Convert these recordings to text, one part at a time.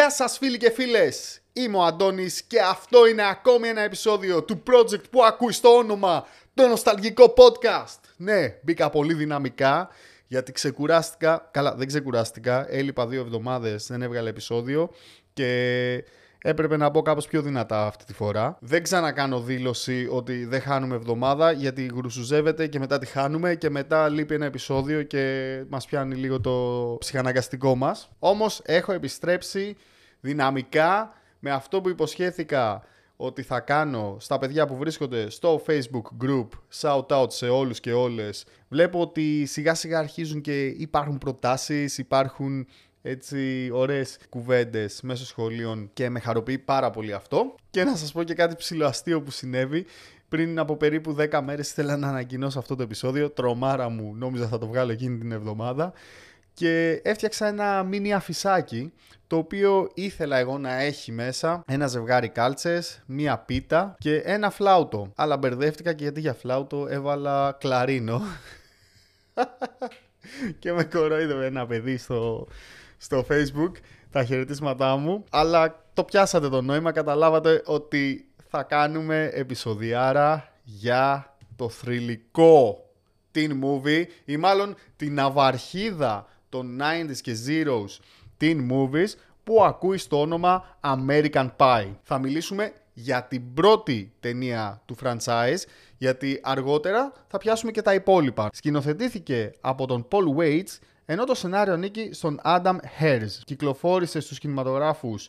Γεια σας φίλοι και φίλες, είμαι ο Αντώνης και αυτό είναι ακόμη ένα επεισόδιο του project που ακούει στο όνομα το νοσταλγικό podcast. Ναι, μπήκα πολύ δυναμικά γιατί ξεκουράστηκα, καλά δεν ξεκουράστηκα, έλειπα δύο εβδομάδες, δεν έβγαλε επεισόδιο και έπρεπε να μπω κάπως πιο δυνατά αυτή τη φορά. Δεν ξανακάνω δήλωση ότι δεν χάνουμε εβδομάδα γιατί γρουσουζεύεται και μετά τη χάνουμε και μετά λείπει ένα επεισόδιο και μας πιάνει λίγο το ψυχαναγκαστικό μας. Όμως έχω επιστρέψει δυναμικά με αυτό που υποσχέθηκα ότι θα κάνω στα παιδιά που βρίσκονται στο facebook group shout out σε όλους και όλες βλέπω ότι σιγά σιγά αρχίζουν και υπάρχουν προτάσεις, υπάρχουν έτσι ωραίες κουβέντες μέσω σχολείων και με χαροποιεί πάρα πολύ αυτό. Και να σας πω και κάτι ψηλοαστείο που συνέβη. Πριν από περίπου 10 μέρες ήθελα να ανακοινώσω αυτό το επεισόδιο. Τρομάρα μου, νόμιζα θα το βγάλω εκείνη την εβδομάδα. Και έφτιαξα ένα μίνι αφισάκι το οποίο ήθελα εγώ να έχει μέσα ένα ζευγάρι κάλτσες, μία πίτα και ένα φλάουτο. Αλλά μπερδεύτηκα και γιατί για φλάουτο έβαλα κλαρίνο. και με κοροϊδεύε ένα παιδί στο, στο facebook τα χαιρετίσματά μου. Αλλά το πιάσατε το νόημα, καταλάβατε ότι θα κάνουμε επεισοδιάρα για το θρηλυκό teen movie ή μάλλον την ναυαρχίδα των 90s και zeros teen movies που ακούει στο όνομα American Pie. Θα μιλήσουμε για την πρώτη ταινία του franchise, γιατί αργότερα θα πιάσουμε και τα υπόλοιπα. Σκηνοθετήθηκε από τον Paul Waits ενώ το σενάριο ανήκει στον Adam Hers. Κυκλοφόρησε στους κινηματογράφους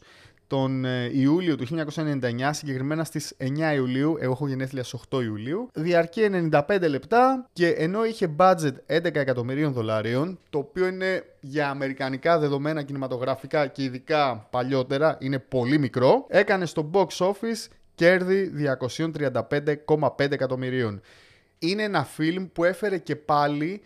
τον ε, Ιούλιο του 1999, συγκεκριμένα στις 9 Ιουλίου, εγώ έχω γενέθλια στις 8 Ιουλίου, διαρκεί 95 λεπτά και ενώ είχε budget 11 εκατομμυρίων δολαρίων, το οποίο είναι για αμερικανικά δεδομένα κινηματογραφικά και ειδικά παλιότερα είναι πολύ μικρό, έκανε στο box office κέρδη 235,5 εκατομμυρίων. Είναι ένα φιλμ που έφερε και πάλι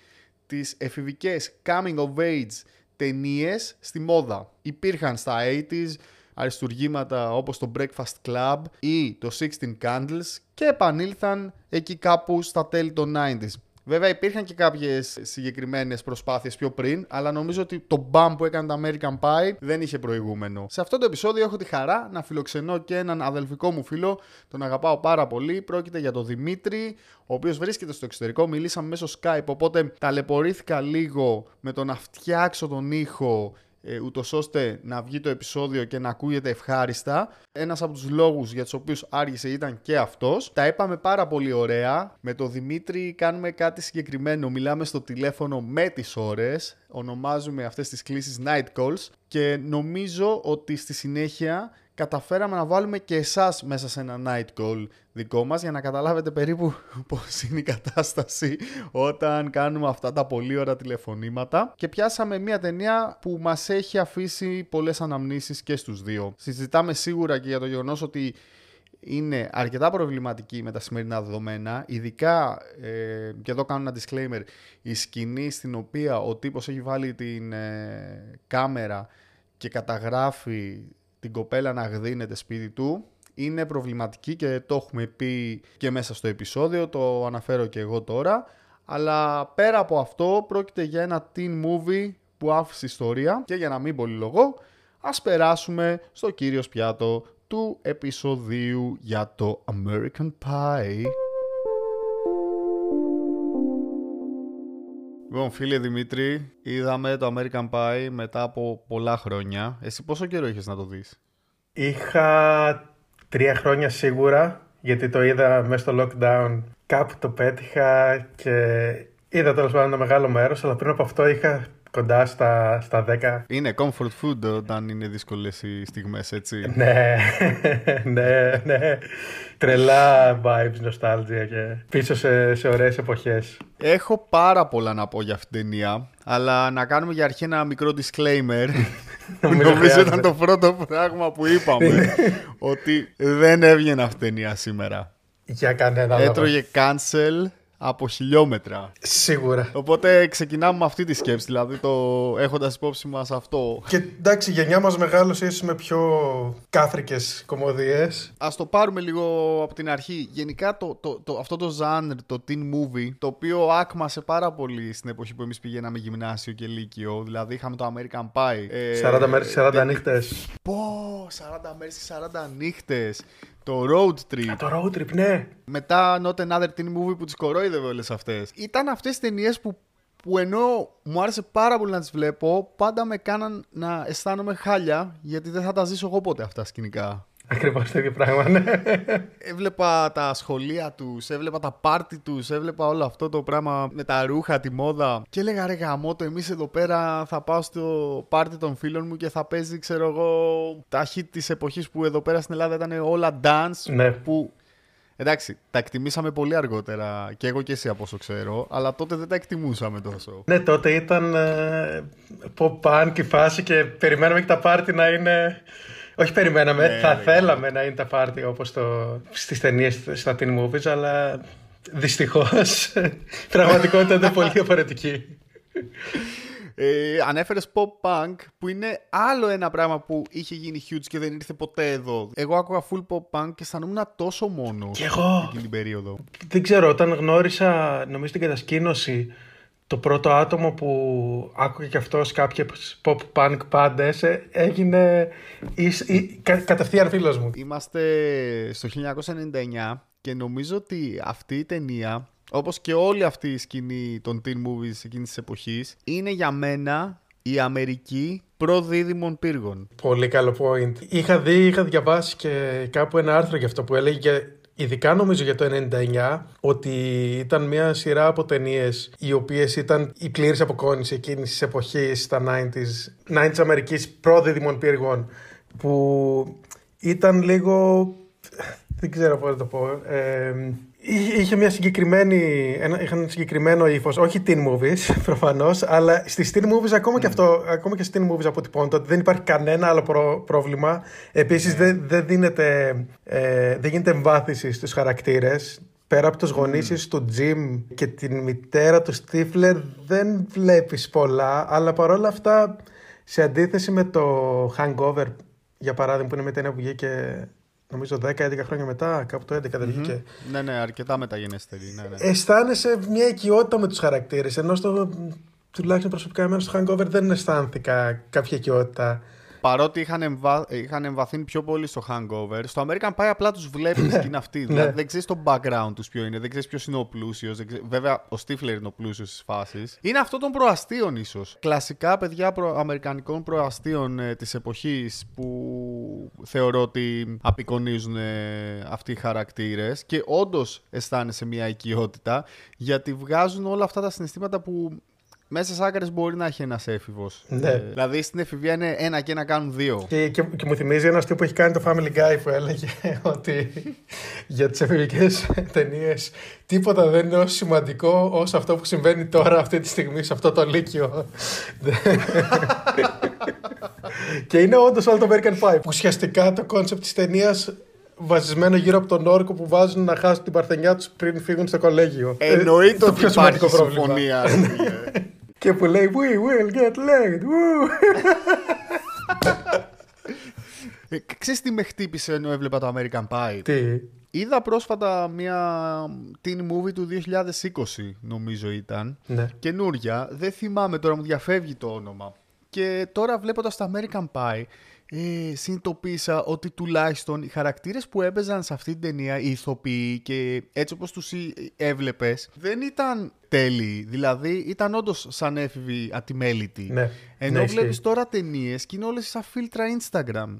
τις εφηβικές coming of age ταινίες στη μόδα. Υπήρχαν στα 80s αριστουργήματα όπως το Breakfast Club ή το 16 Candles και επανήλθαν εκεί κάπου στα τέλη των 90s. Βέβαια υπήρχαν και κάποιες συγκεκριμένες προσπάθειες πιο πριν, αλλά νομίζω ότι το μπαμ που έκανε τα American Pie δεν είχε προηγούμενο. Σε αυτό το επεισόδιο έχω τη χαρά να φιλοξενώ και έναν αδελφικό μου φίλο, τον αγαπάω πάρα πολύ. Πρόκειται για τον Δημήτρη, ο οποίος βρίσκεται στο εξωτερικό. Μιλήσαμε μέσω Skype, οπότε ταλαιπωρήθηκα λίγο με το να φτιάξω τον ήχο ε, ούτως ώστε να βγει το επεισόδιο και να ακούγεται ευχάριστα. Ένας από τους λόγους για τους οποίους άργησε ήταν και αυτός. Τα είπαμε πάρα πολύ ωραία. Με τον Δημήτρη κάνουμε κάτι συγκεκριμένο. Μιλάμε στο τηλέφωνο με τις ώρες. Ονομάζουμε αυτές τις κλήσεις night calls και νομίζω ότι στη συνέχεια καταφέραμε να βάλουμε και εσάς μέσα σε ένα night call δικό μας για να καταλάβετε περίπου πώς είναι η κατάσταση όταν κάνουμε αυτά τα πολύ ωραία τηλεφωνήματα και πιάσαμε μια ταινία που μας έχει αφήσει πολλές αναμνήσεις και στους δύο. Συζητάμε σίγουρα και για το γεγονός ότι είναι αρκετά προβληματική με τα σημερινά δεδομένα, ειδικά, ε, και εδώ κάνω ένα disclaimer, η σκηνή στην οποία ο τύπος έχει βάλει την ε, κάμερα και καταγράφει την κοπέλα να γδίνεται σπίτι του είναι προβληματική και το έχουμε πει και μέσα στο επεισόδιο, το αναφέρω και εγώ τώρα. Αλλά πέρα από αυτό πρόκειται για ένα teen movie που άφησε ιστορία και για να μην πολυλογώ ας περάσουμε στο κύριος πιάτο του επεισοδίου για το American Pie. Λοιπόν, φίλε Δημήτρη, είδαμε το American Pie μετά από πολλά χρόνια. Εσύ πόσο καιρό είχες να το δεις; Είχα τρία χρόνια σίγουρα, γιατί το είδα μέσα στο lockdown. Κάπου το πέτυχα και είδα τέλος πάντων ένα μεγάλο μέρος, αλλά πριν από αυτό είχα κοντά στα, στα 10. Είναι comfort food όταν είναι δύσκολες οι στιγμές, έτσι. ναι, ναι, ναι. Τρελά vibes, nostalgia και πίσω σε, σε ωραίες εποχές. Έχω πάρα πολλά να πω για αυτήν την ταινία, αλλά να κάνουμε για αρχή ένα μικρό disclaimer. Νομίζω ήταν το πρώτο πράγμα που είπαμε. ότι δεν έβγαινε αυτή η ταινία σήμερα. Για κανένα Έτρωγε cancel από χιλιόμετρα. Σίγουρα. Οπότε ξεκινάμε με αυτή τη σκέψη, δηλαδή το έχοντας υπόψη μας αυτό. Και εντάξει, η γενιά μας μεγάλωσε ίσως με πιο κάφρικε κομμωδίες. Α το πάρουμε λίγο από την αρχή. Γενικά το, το, το, αυτό το genre, το teen movie, το οποίο άκμασε πάρα πολύ στην εποχή που εμείς πηγαίναμε γυμνάσιο και λύκειο. Δηλαδή είχαμε το American Pie. ε, 40 μέρε, 40 νύχτες. Πω, 40 μέρε και 40 νύχτες. Το road trip. Το road trip, ναι. Μετά Not Another Teen Movie που τις κορόιδευε όλες αυτές. Ήταν αυτές τις ταινίες που, που ενώ μου άρεσε πάρα πολύ να τις βλέπω, πάντα με κάναν να αισθάνομαι χάλια, γιατί δεν θα τα ζήσω εγώ ποτέ αυτά σκηνικά. Ακριβώς το ίδιο πράγμα, ναι. Έβλεπα τα σχολεία τους, έβλεπα τα πάρτι τους, έβλεπα όλο αυτό το πράγμα με τα ρούχα, τη μόδα. Και έλεγα ρε γαμότο, εμείς εδώ πέρα θα πάω στο πάρτι των φίλων μου και θα παίζει, ξέρω εγώ, τα hit της εποχής που εδώ πέρα στην Ελλάδα ήταν όλα dance. Ναι. Που Εντάξει, τα εκτιμήσαμε πολύ αργότερα και εγώ και εσύ από όσο ξέρω, αλλά τότε δεν τα εκτιμούσαμε τόσο. Ναι, τότε ήταν ε, pop-punk η φάση και περιμέναμε και τα πάρτι να είναι... Όχι περιμέναμε, Ναι, θα ναι, θέλαμε να είναι τα πάρτι όπως το... στις ταινίες, στα teen movies, αλλά δυστυχώς η πραγματικότητα είναι πολύ διαφορετική. Ε, Ανέφερες pop punk που είναι άλλο ένα πράγμα που είχε γίνει huge και δεν ήρθε ποτέ εδώ. Εγώ άκουγα full pop punk και αισθανόμουν τόσο μόνος Κι εγώ. εκείνη την περίοδο. Δεν ξέρω, όταν γνώρισα, νομίζω την κατασκήνωση, το πρώτο άτομο που άκουγε και αυτός κάποιες pop-punk πάντες ε, έγινε εις- ή- κα- κατευθείαν φίλος μου. Είμαστε στο 1999 και νομίζω ότι αυτή η ταινία, όπως και όλη αυτή η σκηνή των teen movies εκείνης της εποχής, είναι για μένα η Αμερική προδίδυμων πύργων. Πολύ καλό point. Είχα δει, είχα διαβάσει και κάπου ένα άρθρο για αυτό που έλεγε ειδικά νομίζω για το 99 ότι ήταν μια σειρά από ταινίες οι οποίες ήταν η πλήρης αποκόνηση εκείνης της εποχής στα 90s, 90s Αμερικής πρόδιδυμων πύργων που ήταν λίγο δεν ξέρω πώς να το πω ε, είχε- είχε μια συγκεκριμένη ένα, είχαν ένα συγκεκριμένο ύφος, όχι teen movies προφανώς αλλά στις teen movies ακόμα και αυτό ακόμα και στις teen movies αποτυπώνεται ότι δεν υπάρχει κανένα άλλο προ- πρόβλημα. Επίσης δεν, δεν δίνεται ε, δεν γίνεται εμβάθυνση στους χαρακτήρες. Πέρα από τους γονείς του Jim και την μητέρα του Stifler δεν βλέπεις πολλά, αλλά παρόλα αυτά σε αντίθεση με το Hangover, για παράδειγμα, που είναι μια ταινία που βγήκε νομίζω 10-11 χρόνια μετά, κάπου το 11 δεν βγήκε. Ναι, ναι, αρκετά μεταγενέστερη. Ναι, ναι. Αισθάνεσαι μια οικειότητα με τους χαρακτήρες, ενώ στο, τουλάχιστον προσωπικά εμένα στο Hangover δεν αισθάνθηκα κάποια οικειότητα. Παρότι είχαν, εμβα... είχαν εμβαθύνει πιο πολύ στο hangover, στο American Pie απλά τους βλέπεις και είναι αυτοί. Δηλαδή δεν ξέρεις το background τους ποιο είναι, δεν ξέρεις ποιος είναι ο πλούσιος. Βέβαια, ο Stifler είναι ο πλούσιος τη φάση. Είναι αυτό των προαστίων, ίσως. Κλασικά παιδιά προ... αμερικανικών προαστίων ε, της εποχής που θεωρώ ότι απεικονίζουν ε, αυτοί οι χαρακτήρες και όντως αισθάνεσαι μια οικειότητα γιατί βγάζουν όλα αυτά τα συναισθήματα που μέσα στις άκρες μπορεί να έχει ένας έφηβος. Ναι. δηλαδή στην εφηβεία είναι ένα και ένα κάνουν δύο. Και, και, και μου θυμίζει ένας αστείο που έχει κάνει το Family Guy που έλεγε ότι για τις εφηβικές ταινίες τίποτα δεν είναι όσο σημαντικό όσο αυτό που συμβαίνει τώρα αυτή τη στιγμή σε αυτό το λύκειο. και είναι όντως όλο το American Pie. Που ουσιαστικά το concept της ταινίας βασισμένο γύρω από τον όρκο που βάζουν να χάσουν την παρθενιά τους πριν φύγουν στο κολέγιο. Ε, Εννοείται το ότι πιο σημαντικό υπάρχει πρόβλημα. συμφωνία. ρε φίλε. Και που λέει We will get laid. woo». Ε, Ξέρεις τι με χτύπησε ενώ έβλεπα το American Pie; Τι; Είδα πρόσφατα μια teen movie του 2020 νομίζω ήταν. Ναι. Καινούρια. Δεν θυμάμαι τώρα, μου διαφεύγει το όνομα. Και τώρα βλέποντας το American Pie ε, συνειδητοποίησα ότι τουλάχιστον οι χαρακτήρες που έπαιζαν σε αυτή την ταινία, οι ηθοποιοί και έτσι όπως τους ε, έβλεπες, δεν ήταν τέλειοι. Δηλαδή ήταν όντως σαν έφηβοι ατιμέλητοι. Ναι. Ενώ Ναι, ισχύει. βλέπεις τώρα ταινίες και είναι όλες σαν φίλτρα Instagram.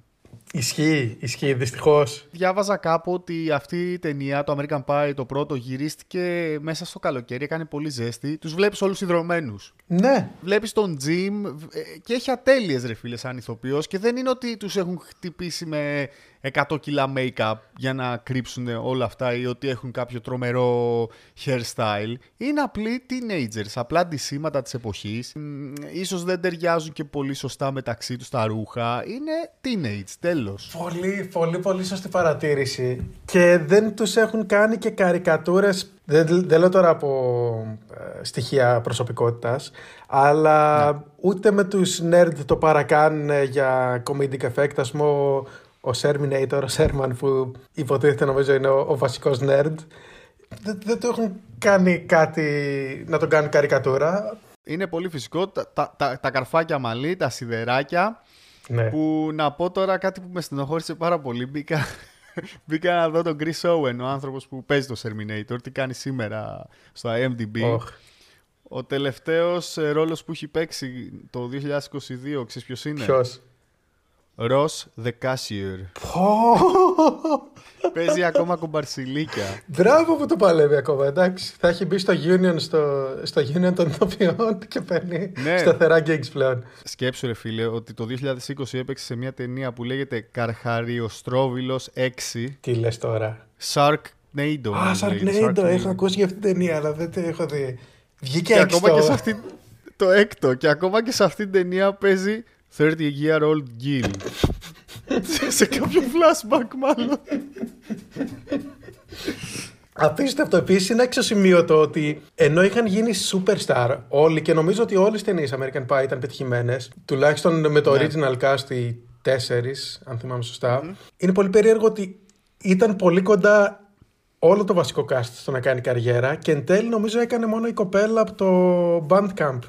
Ισχύει, ισχύει, δυστυχώς. Διάβαζα κάπου ότι αυτή η ταινία, το American Pie, το πρώτο, γυρίστηκε μέσα στο καλοκαίρι, έκανε πολύ ζέστη. Τους βλέπεις όλους ιδρωμένους. Ναι. Βλέπεις τον Jim ε, και έχει ατέλειες ρε φίλε σαν ηθοποιός και δεν είναι ότι τους έχουν χτυπήσει με 100 κιλά make-up για να κρύψουν όλα αυτά ή ότι έχουν κάποιο τρομερό hairstyle. Είναι απλοί teenagers, απλά αντισήματα της εποχής. Μ, Ίσως δεν ταιριάζουν και πολύ σωστά μεταξύ τους τα ρούχα. Είναι teenage, τέλος. Πολύ, πολύ, πολύ σωστή παρατήρηση. Και δεν τους έχουν κάνει και καρικατούρες, δεν, δεν λέω τώρα από ε, στοιχεία προσωπικότητας, αλλά ούτε με τους nerd το παρακάνουν για comedic effect, ας πούμε ο, ο Serminator, ο Sherman που υποτίθεται νομίζω είναι ο, ο βασικός nerd. Δεν, δεν το έχουν κάνει κάτι να τον κάνουν καρικατούρα. Είναι πολύ φυσικό. Τα, τα, τα, τα καρφάκια μαλλί, τα σιδεράκια. Ναι. Που να πω τώρα κάτι που με στενοχώρησε πάρα πολύ. Μπήκα, μπήκα να δω τον Chris Owen, ο άνθρωπος που παίζει το Terminator, τι κάνει σήμερα στο IMDb. Οχ. Ο τελευταίος ε, ρόλος που έχει παίξει το 2022, ξέρεις ποιος είναι; Ποιος; Ross the Cashier. Πω. παίζει ακόμα κομπαρσιλίκια. Μπράβο που το παλεύει ακόμα, εντάξει. Θα έχει μπει στο Union, στο, στο union των ηθοποιών και παίρνει Ναι. σταθερά gigs πλέον. Σκέψου ρε φίλε ότι το 2020 έπαιξε σε μια ταινία που λέγεται Καρχαριοστρόβιλος 6 Τι λες τώρα; Sharknado. Α, νομίζω λέγεται, Sharknado, Sharknado. έχω ακούσει για αυτή την ταινία, αλλά δεν την έχω δει. Βγήκε Και έξω. ακόμα και σε αυτή, το έκτο. Και ακόμα και σε αυτή την ταινία παίζει 30 year old Gil. σε, σε κάποιο flashback μάλλον. Απίστευτο. Επίσης είναι αξιοσημείωτο ότι ενώ είχαν γίνει superstar όλοι και νομίζω ότι όλες τι ταινίες American Pie ήταν πετυχημένες, τουλάχιστον με το Ναι. original cast οι τέσσερις, αν θυμάμαι σωστά, είναι πολύ περίεργο ότι ήταν πολύ κοντά όλο το βασικό cast στο να κάνει καριέρα και εν τέλει νομίζω έκανε μόνο η κοπέλα από το Bandcamp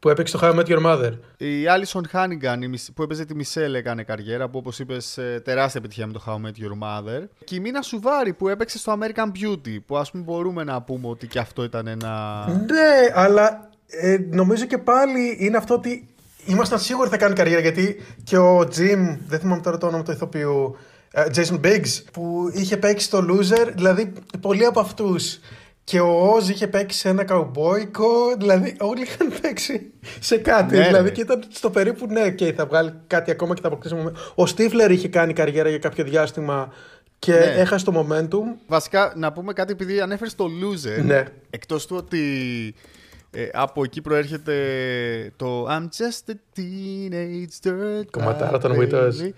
που έπαιξε το How I Met Your Mother. Η Alison Hannigan η Μισ- που έπαιζε τη Μισελ έκανε καριέρα που όπως είπες ε, τεράστια επιτυχία με το How I Met Your Mother. Και η Μίνα Σουβάρη που έπαιξε στο American Beauty που ας πούμε μπορούμε να πούμε ότι και αυτό ήταν ένα... Ναι, αλλά ε, νομίζω και πάλι είναι αυτό ότι ήμασταν σίγουροι θα κάνει καριέρα γιατί και ο Jim, δεν θυμάμαι τώρα το όνομα του ηθοποιού, ε, Jason Biggs, που είχε παίξει στο Loser, δηλαδή πολλοί από αυτούς. Και ο Oz είχε παίξει σε ένα καουμπόικο, δηλαδή όλοι είχαν παίξει σε κάτι. Ναι, δηλαδή ρε. και ήταν στο περίπου ναι, okay, θα βγάλει κάτι ακόμα και θα αποκτήσουμε. Ο Στίφλερ είχε κάνει καριέρα για κάποιο διάστημα και Ναι. έχασε το momentum. Βασικά να πούμε κάτι επειδή ανέφερες το Loser Ναι. Εκτός του ότι ε, από εκεί προέρχεται το I'm just a teenage dirt Κομματάρα των baby».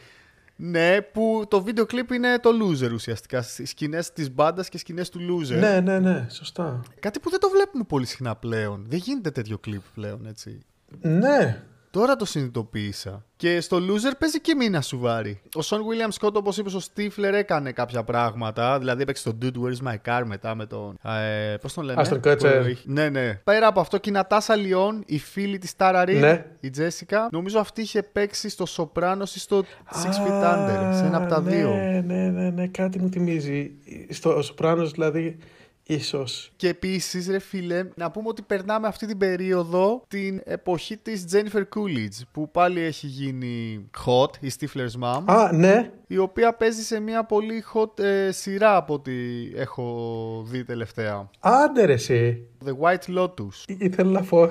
Witches. Ναι, που το βίντεο κλιπ είναι το Loser ουσιαστικά. Στις σκηνές της μπάντας και σκηνές του Loser. Ναι, ναι, ναι, σωστά. Κάτι που δεν το βλέπουμε πολύ συχνά πλέον. Δεν γίνεται τέτοιο κλιπ πλέον, έτσι. Ναι, Τώρα το συνειδητοποίησα. Και στο Loser παίζει και μήνα σουβάρι. Ο Σον William Scott, όπως είπες, ο Stifler έκανε κάποια πράγματα. Δηλαδή έπαιξε το Dude Where's My Car μετά με τον. Ε, Πώς τον λένε, Aston Kutcher. Που είχε- Ναι, ναι. Πέρα από αυτό και η Νατάσα Λιόν, η φίλη της Τάρα Reid, Ναι. η Τζέσικα. Νομίζω αυτή είχε παίξει στο Σοπράνο ή στο Six Feet Α, Under. Σε ένα από τα ναι, δύο. Ναι, ναι, ναι, κάτι μου θυμίζει. Στο Σοπράνος δηλαδή, ίσως. Και επίσης, ρε φίλε, να πούμε ότι περνάμε αυτή την περίοδο την εποχή της Jennifer Coolidge που πάλι έχει γίνει hot, η Stifler's mom. Α, ναι. η οποία παίζει σε μια πολύ hot ε, σειρά από ό,τι έχω δει τελευταία. Άντε ρε εσύ. The White Lotus. Ή- Ήθελα να πω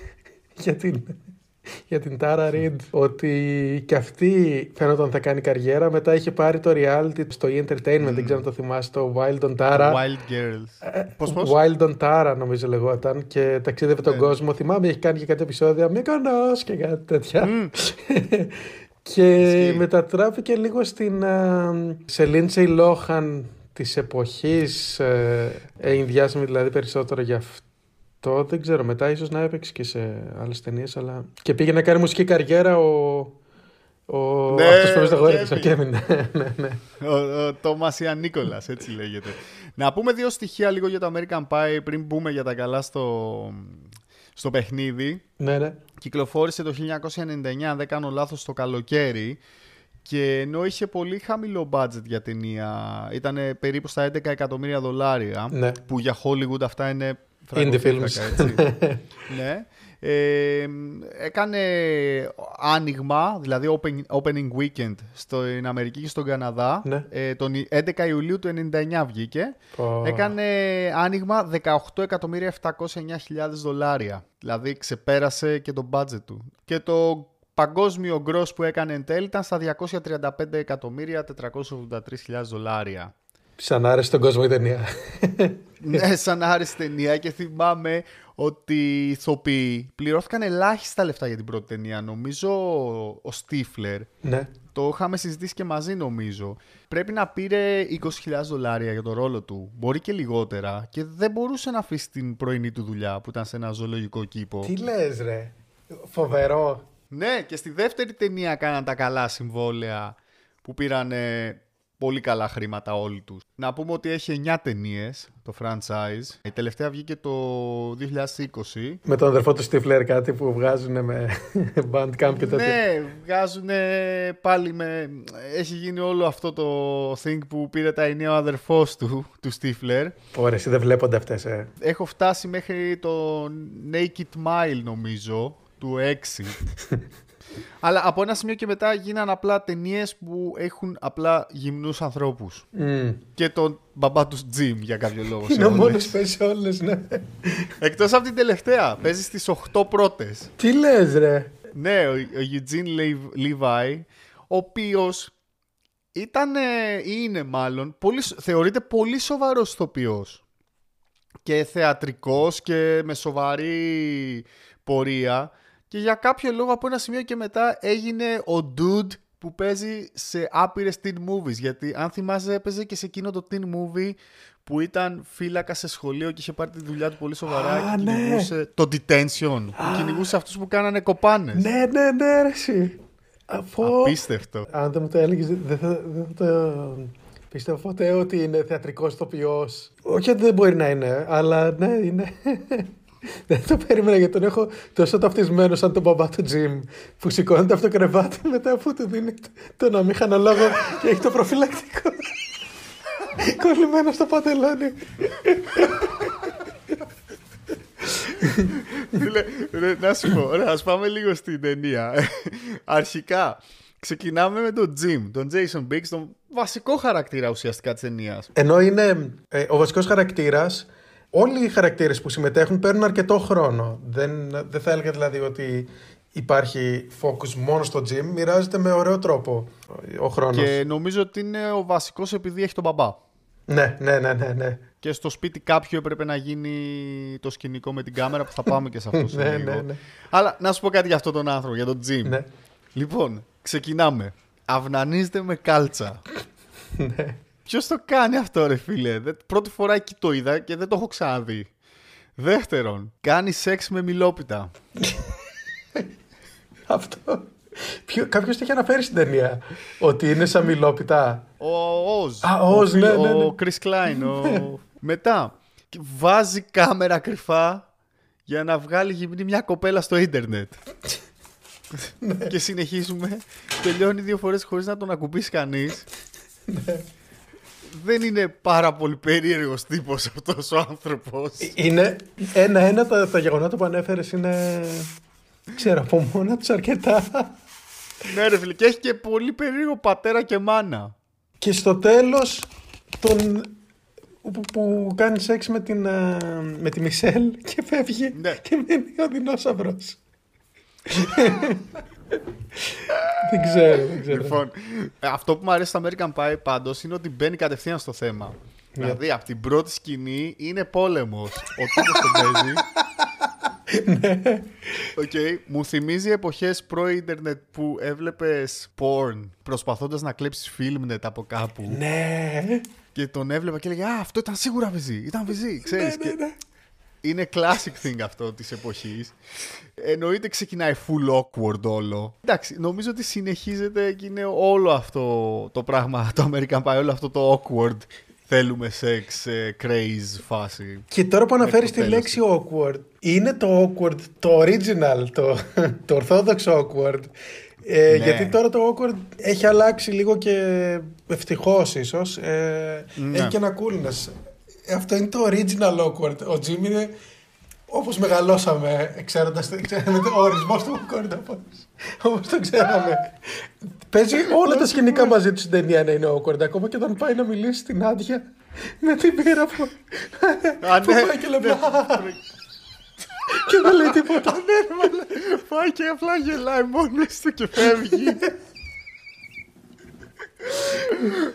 για την, για την Τάρα Ριντ ότι και αυτή φαίνονταν θα κάνει καριέρα. Μετά είχε πάρει το reality στο E! Entertainment, δεν ξέρω αν το θυμάσαι, το Wild on Tara. Wild Girls. Ε, πώς, πώς; Wild on Tara νομίζω λεγόταν και ταξίδευε τον Ναι. κόσμο. Θυμάμαι έχει κάνει και κάτι επεισόδια Μύκονος και κάτι τέτοια. Μμ. και Ισχύει. μετατράπηκε λίγο στην uh, σε Lindsay Lohan της εποχής ε, ε, διάσημη δηλαδή περισσότερο γι' αυτό δεν ξέρω μετά ίσως να έπαιξε και σε άλλες ταινίες αλλά και πήγε να κάνει μουσική καριέρα ο, ο Ναι, αυτός που παίζει το ο γόρι της, ο Kevin. Κέβιν ναι, ναι, ναι. Ο, ο Τόμας Ιαννίκολας, έτσι λέγεται. Να πούμε δύο στοιχεία λίγο για το American Pie πριν μπούμε για τα καλά στο, στο παιχνίδι. ναι, ναι. Κυκλοφόρησε το 1999, αν δεν κάνω λάθος, το καλοκαίρι. Και ενώ είχε πολύ χαμηλό budget για ταινία, ήταν περίπου στα 11 εκατομμύρια δολάρια, Ναι. που για Hollywood αυτά είναι Indie φραγκοφύλακα, films. έτσι. ναι. Ε, έκανε άνοιγμα, δηλαδή open, opening weekend στην Αμερική και στον Καναδά. Ναι. Ε, τον 11 Ιουλίου του 99 βγήκε. Πω. Έκανε άνοιγμα 18.709.000 δολάρια. Δηλαδή ξεπέρασε και το budget του. Και το παγκόσμιο gross που έκανε εν τέλει ήταν στα 235 εκατομμύρια 483.000 δολάρια. Σαν άρεσε τον κόσμο η ταινία. ναι, σαν άρεσε ταινία και θυμάμαι ότι οι ηθοποιοί πληρώθηκαν ελάχιστα λεφτά για την πρώτη ταινία. Νομίζω ο Στίφλερ. Ναι. Το είχαμε συζητήσει και μαζί νομίζω. Πρέπει να πήρε 20.000 δολάρια για τον ρόλο του. Μπορεί και λιγότερα. Και δεν μπορούσε να αφήσει την πρωινή του δουλειά που ήταν σε ένα ζωολογικό κήπο. Τι λες ρε; Φοβερό. Ναι, και στη δεύτερη ταινία κάναν τα καλά συμβόλαια που πήραν πολύ καλά χρήματα όλοι τους. Να πούμε ότι έχει 9 ταινίες το franchise. Η τελευταία βγήκε το 2020. Με τον αδερφό του Στίφλερ κάτι που βγάζουν με bandcamp και τέτοια. Ναι, βγάζουν πάλι με... Έχει γίνει όλο αυτό το thing που πήρε τα ενία ο αδερφός του, του Στίφλερ. Ωραία, εσύ δεν βλέπονται αυτές, ε. Έχω φτάσει μέχρι το Naked Mile νομίζω, του 6. Αλλά από ένα σημείο και μετά γίνανε απλά ταινίες που έχουν απλά γυμνούς ανθρώπους. Mm. Και τον μπαμπά τους Τζιμ για κάποιο λόγο. Είναι ο μόνος παίζει όλες, ναι. Εκτός από την τελευταία. Παίζεις στι 8 πρώτες. Τι λες, ρε. Ναι, ο, ο Eugene Levi, ο οποίος ήταν ή είναι μάλλον, πολύ, θεωρείται πολύ σοβαρός ηθοποιός και θεατρικός και με σοβαρή πορεία και για κάποιο λόγο από ένα σημείο και μετά έγινε ο dude που παίζει σε άπειρες teen movies. Γιατί αν θυμάσαι, έπαιζε και σε εκείνο το teen movie που ήταν φύλακα σε σχολείο και είχε πάρει τη δουλειά του πολύ σοβαρά Α, και ναι. κυνηγούσε το detention. Που κυνηγούσε αυτούς που κάνανε κοπάνες. Ναι, ναι, ναι, ρε, εσύ. Αφού... Απίστευτο. Αν δεν μου το έλεγες, δεν θα, δεν θα το πίστευα ποτέ ότι είναι θεατρικός ηθοποιό. Όχι ότι δεν μπορεί να είναι, αλλά ναι, είναι. Δεν το περίμενα γιατί τον έχω τόσο ταυτισμένο σαν τον μπαμπά του Τζιμ που σηκώνεται από το κρεβάτι μετά που του δίνει τον αμήχανο και έχει το προφυλακτικό κολλημένο στο παντελόνι. Φίλε, ρε, να σου πω, ωραία, ας πάμε λίγο στην ταινία. Αρχικά, ξεκινάμε με τον Jim, τον Jason Biggs, τον βασικό χαρακτήρα ουσιαστικά της ταινίας. Ενώ είναι ε, ο βασικός χαρακτήρας, όλοι οι χαρακτήρες που συμμετέχουν παίρνουν αρκετό χρόνο. Δεν, δεν θα έλεγα δηλαδή ότι υπάρχει focus μόνο στο gym, μοιράζεται με ωραίο τρόπο ο χρόνος. Και νομίζω ότι είναι ο βασικός επειδή έχει τον μπαμπά. Ναι, ναι, ναι, ναι, ναι. Και στο σπίτι κάποιου έπρεπε να γίνει το σκηνικό με την κάμερα που θα πάμε και σε αυτό σε Ναι, λίγο. ναι, ναι. Αλλά να σου πω κάτι για αυτόν τον άνθρωπο, για τον Jim. Ναι. Λοιπόν, ξεκινάμε. Αυνανίζεται με κάλτσα. ναι. Ποιος το κάνει αυτό, ρε φίλε; Δεν- Πρώτη φορά εκεί το είδα και δεν το έχω ξαναδεί. Δεύτερον, κάνει σεξ με μιλόπιτα. Αυτό. Ποιο, κάποιος το έχει αναφέρει στην ταινία. Ότι είναι σαν μιλόπιτα; Ο Οζ. Α, ο Oz, ναι, ναι, ναι. Ο Chris Klein. Ο... Μετά, και βάζει κάμερα κρυφά για να βγάλει γυμνή μια κοπέλα στο ίντερνετ. Ναι. και συνεχίζουμε. Τελειώνει δύο φορές χωρίς να τον ακουμπήσει κανείς. Ναι. Δεν είναι πάρα πολύ περίεργος τύπος αυτός ο άνθρωπος. Είναι ένα-ένα τα, τα γεγονότα που ανέφερες είναι. ξέρω από μόνα τους αρκετά. ναι ρε φίλε, και έχει και πολύ περίεργο πατέρα και μάνα. Και στο τέλος τον... που, που κάνει σεξ με, την, ε, με τη Μισέλ και φεύγει Ναι. και μένει ο δεινόσαυρος. δεν ξέρω, δεν ξέρω. Λοιπόν, αυτό που μου αρέσει στο American Pie πάντως είναι ότι μπαίνει κατευθείαν στο θέμα. Ναι. Δηλαδή, από την πρώτη σκηνή είναι πόλεμος. Ο τύπος το παίζει. Ναι. Οκ, Μου θυμίζει εποχές προ-ίντερνετ που έβλεπες porn προσπαθώντας να κλέψεις Filmnet από κάπου ναι. και τον έβλεπα και έλεγα Α, αυτό ήταν σίγουρα βυζί, ήταν βυζί, ξέρεις. Ναι, ναι, και ναι. Είναι classic thing αυτό της εποχής. Εννοείται ξεκινάει full awkward όλο. Εντάξει, νομίζω ότι συνεχίζεται και είναι όλο αυτό το πράγμα, το American Pie, όλο αυτό το awkward. Θέλουμε σεξ, ε, craze φάση. Και τώρα που αναφέρεις το τη τέλος λέξη awkward, είναι το awkward, το original, το, το ορθόδοξο awkward. Ε, Ναι. Γιατί τώρα το awkward έχει αλλάξει λίγο και ευτυχώς ίσως. Ε, Ναι. Έχει και ένα coolness. Ε, Αυτό είναι το original awkward. Ο Jim είναι όπως μεγαλώσαμε, ξέροντας ξέραμε το ορισμός του awkward. Όπως το ξέραμε. Παίζει όλα τα σκηνικά μαζί τους στην ταινία να είναι awkward. Ακόμα και όταν πάει να μιλήσει στην άντια με την πύρα που. Α, που ναι, πάει και λέει, ναι. «Α». και δεν λέει τίποτα. Πάει και απλά γελάει μόνος του και φεύγει.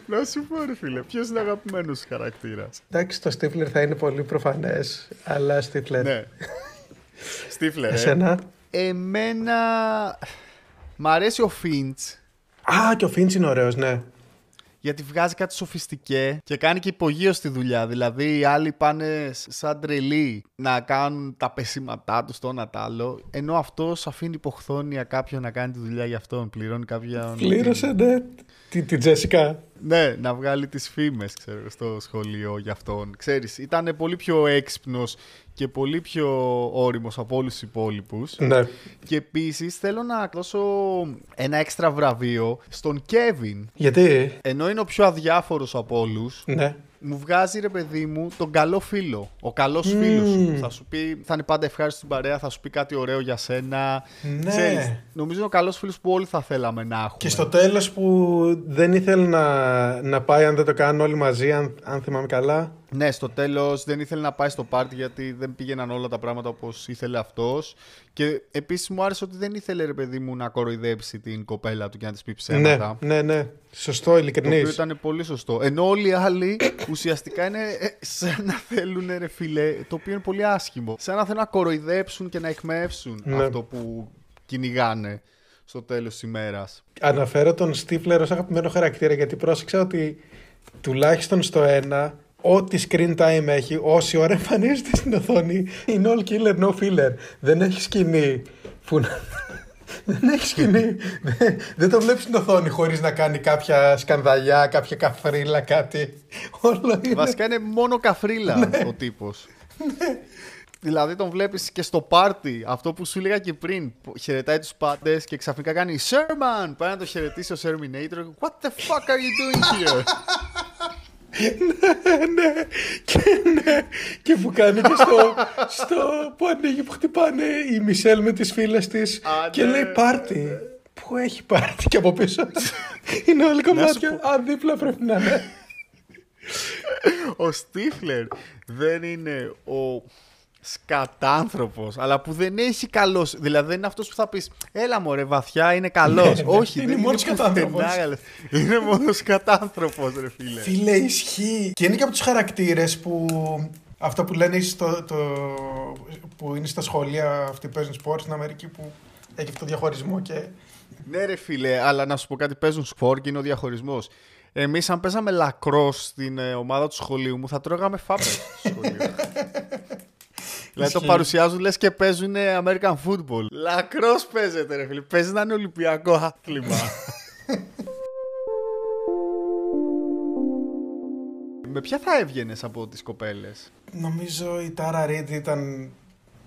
Να σου πω ρε φίλε, ποιος είναι αγαπημένος σου χαρακτήρας; Εντάξει, το Στίφλερ θα είναι πολύ προφανές, αλλά Στίφλερ. Ναι. Στίφλερ, ε. Εσένα; Εμένα... Μ' αρέσει ο Φίντς. Α, και ο Φίντς είναι ωραίος, ναι. Γιατί βγάζει κάτι σοφιστικέ και κάνει και υπογείως στη δουλειά. Δηλαδή, οι άλλοι πάνε σαν τρελοί να κάνουν τα πεσήματά τους το ένα τ' άλλο. Ενώ αυτός αφήνει υποχθόνια κάποιον να κάνει τη δουλειά για αυτόν. Πληρώνει κάποιον. Πλήρωσε, ναι. Την τη Τζέσικα. Ναι, να βγάλει τις φήμες ξέρω, στο σχολείο για αυτόν. Ξέρεις, ήταν πολύ πιο έξυπνος και πολύ πιο όριμος από όλους τους υπόλοιπους. Ναι. Και επίσης θέλω να δώσω ένα έξτρα βραβείο στον Κέβιν. Γιατί; Ενώ είναι ο πιο αδιάφορος από όλους, Ναι. μου βγάζει ρε παιδί μου τον καλό φίλο. Ο καλός φίλος σου. Θα σου πει, θα είναι πάντα ευχάριστος στην παρέα, θα σου πει κάτι ωραίο για σένα. Ναι. Ξέρεις, νομίζω είναι ο καλός φίλος που όλοι θα θέλαμε να έχουμε. Και στο τέλος που δεν ήθελε να, να πάει αν δεν το κάνουν όλοι μαζί, αν, αν θυμάμαι καλά. Ναι, στο τέλος δεν ήθελε να πάει στο πάρτι γιατί δεν πήγαιναν όλα τα πράγματα όπως ήθελε αυτός. Και επίσης μου άρεσε ότι δεν ήθελε ρε παιδί μου να κοροϊδέψει την κοπέλα του και να της πει ψέματα. Ναι, ναι, ναι. Σωστό, Το ειλικρινής. οποίο ήταν πολύ σωστό. Ενώ όλοι οι άλλοι ουσιαστικά είναι ε, σαν να θέλουν ρε φίλε, το οποίο είναι πολύ άσχημο. Σαν να θέλουν να κοροϊδέψουν και να εκμεύσουν Ναι. αυτό που κυνηγάνε στο τέλος της ημέρας. Αναφέρω τον Στίφλερ ως αγαπημένο χαρακτήρα γιατί πρόσεξα ότι τουλάχιστον στο ένα ό,τι screen time έχει, όση ώρα εμφανίζεται στην οθόνη είναι all killer, no filler. Δεν έχει σκηνή που να... Δεν έχει σκηνή. Δεν- Δεν το βλέπεις στην οθόνη χωρίς να κάνει κάποια σκανδαλιά, κάποια καφρίλα, κάτι. Όλο είναι... Βασικά είναι μόνο καφρίλα Ναι. ο τύπος. Δηλαδή τον βλέπεις και στο πάρτι, αυτό που σου έλεγα και πριν, που χαιρετάει τους πάντες και ξαφνικά κάνει Sherman! Πάει να το χαιρετήσει ο Terminator. What the fuck are you doing here? ναι, και, ναι, και που κάνει και στο, στο που ανοίγει που χτυπάνε η Μισελ με τις φίλες της Α, και ναι. λέει πάρτι. Πού έχει πάρτι; Και από πίσω είναι όλοι κομμάτια. Α, δίπλα πρέπει να είναι. ο Στίφλερ δεν είναι ο σκατάνθρωπος, αλλά που δεν έχει καλός. Δηλαδή δεν είναι αυτός που θα πεις Έλα μωρέ βαθιά είναι καλός. Ναι, ναι. Όχι, Είναι δεν μόνος σκατάνθρωπος. πουθενά καλός. Είναι μόνος σκατάνθρωπος ρε φίλε. Φίλε, ισχύει. Και είναι και από τους χαρακτήρες που αυτό που λένε στο, το, που είναι στα σχολεία αυτοί που παίζουν σπορ στην Αμερική που έχει αυτό το διαχωρισμό και Ναι, ρε φίλε, αλλά να σου πω κάτι: παίζουν σπορ και είναι ο διαχωρισμός. Εμείς, αν παίζαμε λακρός στην ε, ομάδα του σχολείου μου, θα τρώγαμε φάπες στο σχολείο. δηλαδή το Ισχύει. παρουσιάζουν λες και παίζουν ε, American football. Λακρός παίζεται, ρε φίλε. Παίζει να είναι Ολυμπιακό άθλημα. Με ποια θα έβγαινες από τις κοπέλες; νομίζω η Τάρα Ρίντ ήταν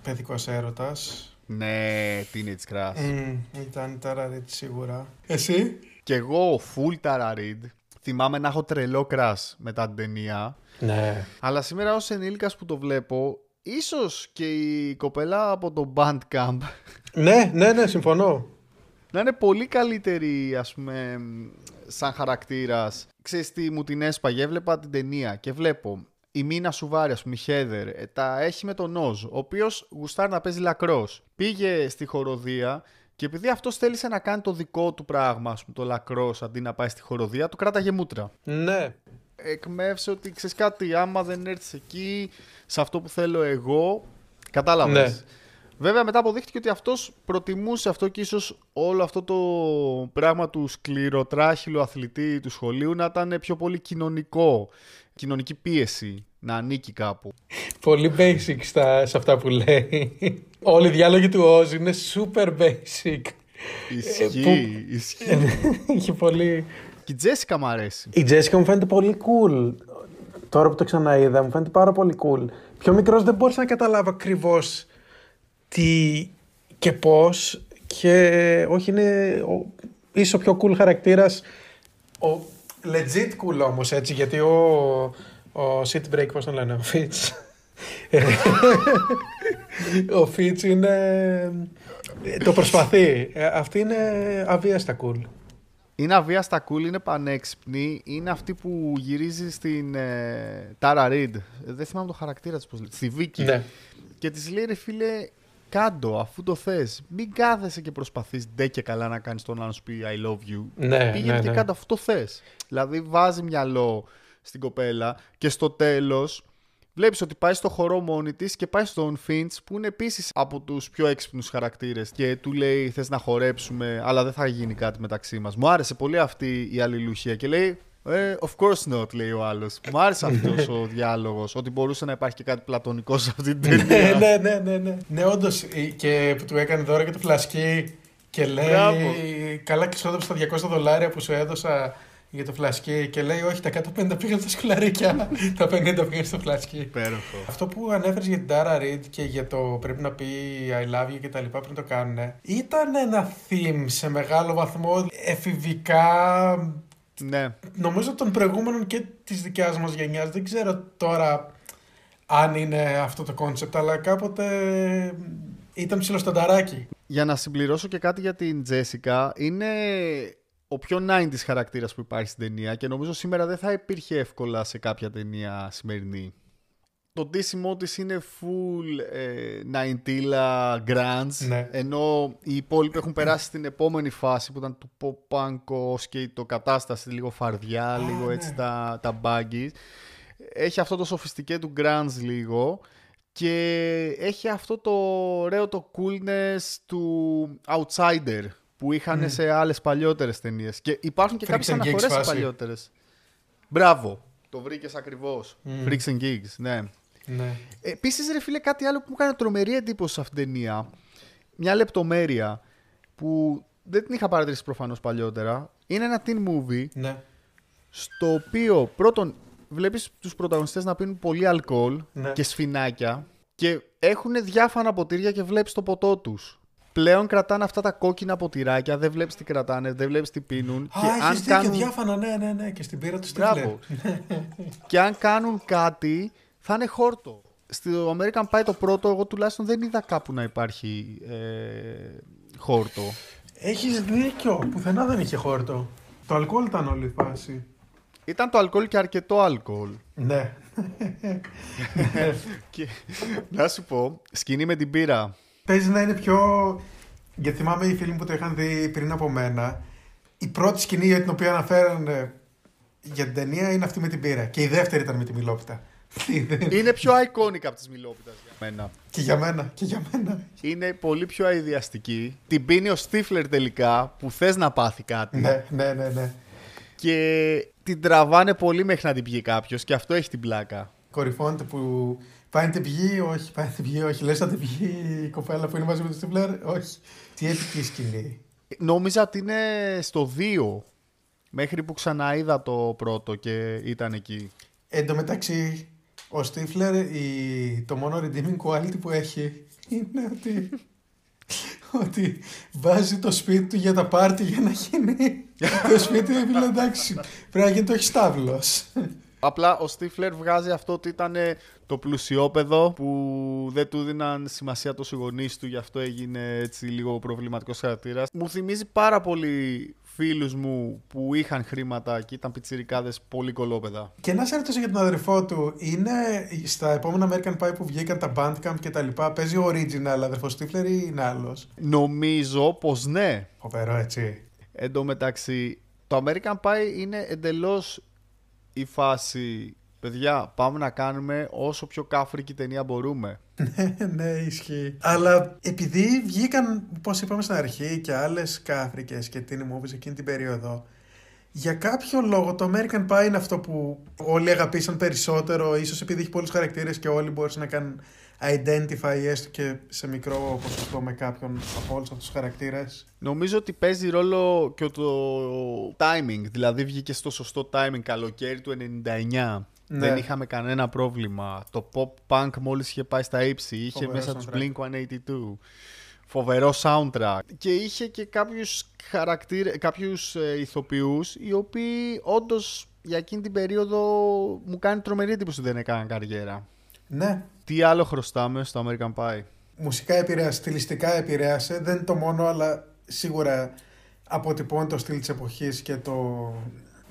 παιδικός έρωτας. Ναι, Teenage Crush. Mm, ήταν η Τάρα Ρίντ σίγουρα. Εσύ; Και εγώ, full Tara Reid, θυμάμαι να έχω τρελό crush μετά την ταινία. Ναι. Αλλά σήμερα ως ενήλικας που το βλέπω, ίσως και η κοπέλα από το Bandcamp ναι, ναι, ναι, συμφωνώ. να είναι πολύ καλύτερη, ας πούμε, σαν χαρακτήρας. Ξέρεις τι μου την έσπαγε, έβλεπα την ταινία και βλέπω η Μίνα Σουβάρη, ας πούμε, η Χέδερ, ε, τα έχει με τον Νόζ, ο οποίος γουστάρει να παίζει λακρός. Πήγε στη χοροδία και επειδή αυτός θέλησε να κάνει το δικό του πράγμα, ας πούμε, το λακρός, αντί να πάει στη χοροδία, του κράταγε μούτρα. Ναι. εκμεύσε ότι ξέρεις κάτι, άμα δεν έρθεις εκεί, σε αυτό που θέλω εγώ. Κατάλαβες. Ναι. Βέβαια, μετά αποδείχτηκε ότι αυτός προτιμούσε αυτό και ίσως όλο αυτό το πράγμα του σκληροτράχυλου αθλητή του σχολείου να ήταν πιο πολύ κοινωνικό. Κοινωνική πίεση να ανήκει κάπου. Πολύ basic στα, σε αυτά που λέει. Όλοι οι διάλογοι του Oz είναι super basic. Ισχύει, που- ισχύει. Είχε πολύ... και η Τζέσικα μου αρέσει. Η Τζέσικα μου φαίνεται πολύ cool. Τώρα που το ξαναείδα μου φαίνεται πάρα πολύ cool. Πιο μικρός δεν μπορούσα να καταλάβω ακριβώς τι και πώς και όχι είναι ο, ίσως ο πιο cool χαρακτήρας. Ο legit cool όμως έτσι γιατί ο, ο Sit Break πώς τον λένε ο Fitch ο Fitch είναι το προσπαθεί. Ε, αυτή είναι αβίαστα cool Είναι αβίαστα cool, είναι πανέξυπνη. Είναι αυτή που γυρίζει στην ε, Tara Reid. Δεν θυμάμαι το χαρακτήρα της πώς λέγεται. Στη Βίκη. ναι. Και της λέει ρε φίλε, κάντο αφού το θες. Μην κάθεσαι και προσπαθείς ντε και καλά να κάνεις τον άλλο σου πει I love you. Ναι, Πήγαινε ναι, και ναι. κάτω αφού το θες. Δηλαδή βάζει μυαλό στην κοπέλα και στο τέλος βλέπεις ότι πάει στο χορό μόνη της και πάει στον Φίντ που είναι επίσης από τους πιο έξυπνους χαρακτήρες. Και του λέει: Θες να χορέψουμε, αλλά δεν θα γίνει κάτι μεταξύ μας. Μου άρεσε πολύ αυτή η αλληλουχία και λέει. Ε, of course not, λέει ο άλλος. Μου άρεσε αυτός ο διάλογος. Ότι μπορούσε να υπάρχει και κάτι πλατωνικό σε αυτή την ναι, ταινία. ναι, ναι, ναι, ναι. Ναι, όντως. Και που του έκανε δώρα και το φλασκί και λέει. Μπράβο. Καλά και ξόδεψε τα 200 δολάρια που σου έδωσα για το φλασκί. Και λέει, Όχι, τα 150 πήγαν στα σκουλαρίκια. τα 50 πήγαν στο φλασκί. Υπέροχο. Αυτό που ανέφερες για την Tara Reid και για το πρέπει να πει I love you και τα λοιπά πριν το κάνουν, ήταν ένα theme σε μεγάλο βαθμό εφηβικά Ναι. νομίζω των προηγούμενων και της δικιάς μας γενιάς. Δεν ξέρω τώρα αν είναι αυτό το concept, αλλά κάποτε ήταν ψηλοστανταράκι. Για να συμπληρώσω και κάτι για την Τζέσικα, είναι ο πιο 90s χαρακτήρας που υπάρχει στην ταινία και νομίζω σήμερα δεν θα υπήρχε εύκολα σε κάποια ταινία σημερινή. Το ντύσιμό της είναι full ε, 90 grunge, Ναι. ενώ οι υπόλοιποι έχουν περάσει στην επόμενη φάση που ήταν του pop punk, ο skate, το κατάσταση, λίγο φαρδιά, λίγο ναι. έτσι τα, τα baggies. Έχει αυτό το σοφιστικέ του grunge λίγο και έχει αυτό το ωραίο το coolness του outsider που είχαν σε άλλες παλιότερες ταινίες. Και υπάρχουν και Freaks κάποιες and Geeks αναφορές σε φάση. παλιότερες. Μπράβο, το βρήκες ακριβώς. Mm. Freaks and Geeks, ναι. Ναι. Επίσης, ρε φίλε, κάτι άλλο που μου έκανε τρομερή εντύπωση σε αυτήν την ταινία. Μια λεπτομέρεια που δεν την είχα παρατηρήσει προφανώς παλιότερα. Είναι ένα teen movie ναι. στο οποίο πρώτον βλέπεις τους πρωταγωνιστές να πίνουν πολύ αλκοόλ Ναι. και σφινάκια και έχουν διάφανα ποτήρια και βλέπεις το ποτό τους. Πλέον κρατάνε αυτά τα κόκκινα ποτηράκια, δεν βλέπεις τι κρατάνε, δεν βλέπεις τι πίνουν. Α, και έχεις αν δίκιο, κάνουν... διάφανα, ναι, ναι, ναι, και στην πύρα τους Στίφλερ. Μπράβο. και αν κάνουν κάτι, θα είναι χόρτο. Στο American Pie το πρώτο, εγώ τουλάχιστον δεν είδα κάπου να υπάρχει ε, χόρτο. Έχεις δίκιο, πουθενά δεν είχε χόρτο. Το αλκοόλ ήταν όλη η φάση. Ήταν το αλκοόλ και αρκετό αλκοόλ. Ναι. και, να σου πω, σκηνή με την πύρα. Παίζει να είναι πιο. Γιατί θυμάμαι οι φίλοι μου που το είχαν δει πριν από μένα. Η πρώτη σκηνή για την οποία αναφέρανε για την ταινία είναι αυτή με την πύρα. Και η δεύτερη ήταν με τη μιλόπιτα. Είναι πιο iconic από τις μιλόπιτας για μένα. και για μένα, και για μένα. Είναι πολύ πιο αειδιαστική. Την πίνει ο Στίφλερ τελικά που θες να πάθει κάτι. ναι, ναι, ναι, ναι. Και την τραβάνε πολύ μέχρι να την πιει κάποιος και αυτό έχει την πλάκα. Κορυφώνεται που πάει να την πηγεί, όχι, πάει να την πηγεί, όχι. Λες να την πηγεί η κοπέλα που είναι μαζί με τον Στιφλέρ, όχι. Τι επική σκηνή. Νόμιζα ότι είναι στο 2. Μέχρι που ξαναείδα το πρώτο και ήταν εκεί. Εν τω μεταξύ, ο Στίφλερ, η... το μόνο redeeming quality που έχει είναι ότι, ότι βάζει το σπίτι του για τα πάρτι για να γίνει το σπίτι του. Φίλε, εντάξει, πρέπει να γίνει το έχει στάβλος. Απλά ο Στίφλερ βγάζει αυτό ότι ήταν το πλουσιόπεδο που δεν του δίναν σημασία τόσο οι γονείς του, γι' αυτό έγινε έτσι λίγο προβληματικός χαρακτήρας. Μου θυμίζει πάρα πολύ φίλους μου που είχαν χρήματα και ήταν πιτσιρικάδες πολύ κολόπεδα. Και να σε ρωτήσω για τον αδερφό του, είναι στα επόμενα American Pie που βγήκαν τα Bandcamp και τα λοιπά, παίζει ο original αδερφός Στίφλερ ή είναι άλλος; Νομίζω πως ναι. Φοβερό, έτσι. Εν τω μεταξύ, το American Pie είναι εντελώς η φάση παιδιά, πάμε να κάνουμε όσο πιο κάφρικη ταινία μπορούμε. Ναι, ναι, ισχύει. Αλλά επειδή βγήκαν, πώ είπαμε στην αρχή, και άλλες κάφρικες και teen movies εκείνη την περίοδο, για κάποιο λόγο το American Pie είναι αυτό που όλοι αγαπήσαν περισσότερο, ίσως επειδή έχει πολλούς χαρακτήρες και όλοι μπορούσαν να κάνουν identify έστω και σε μικρό ποσοστό με κάποιον από όλους αυτούς τους χαρακτήρες. Νομίζω ότι παίζει ρόλο και το timing. Δηλαδή βγήκε στο σωστό timing καλοκαίρι του 99. Ναι. Δεν είχαμε κανένα πρόβλημα. Το pop punk μόλις είχε πάει στα ύψη. Είχε Φοβερό μέσα τους soundtrack. Blink-182. Φοβερό soundtrack. Και είχε και κάποιους χαρακτήρες, κάποιους ε, ηθοποιούς οι οποίοι όντως για εκείνη την περίοδο μου κάνει τρομερή εντύπωση ότι δεν έκαναν καριέρα. Ναι, Τι άλλο χρωστάμε στο American Pie; μουσικά επηρέασε, στιλιστικά επηρέασε, δεν είναι το μόνο, αλλά σίγουρα αποτυπώνει το στυλ της εποχής και το,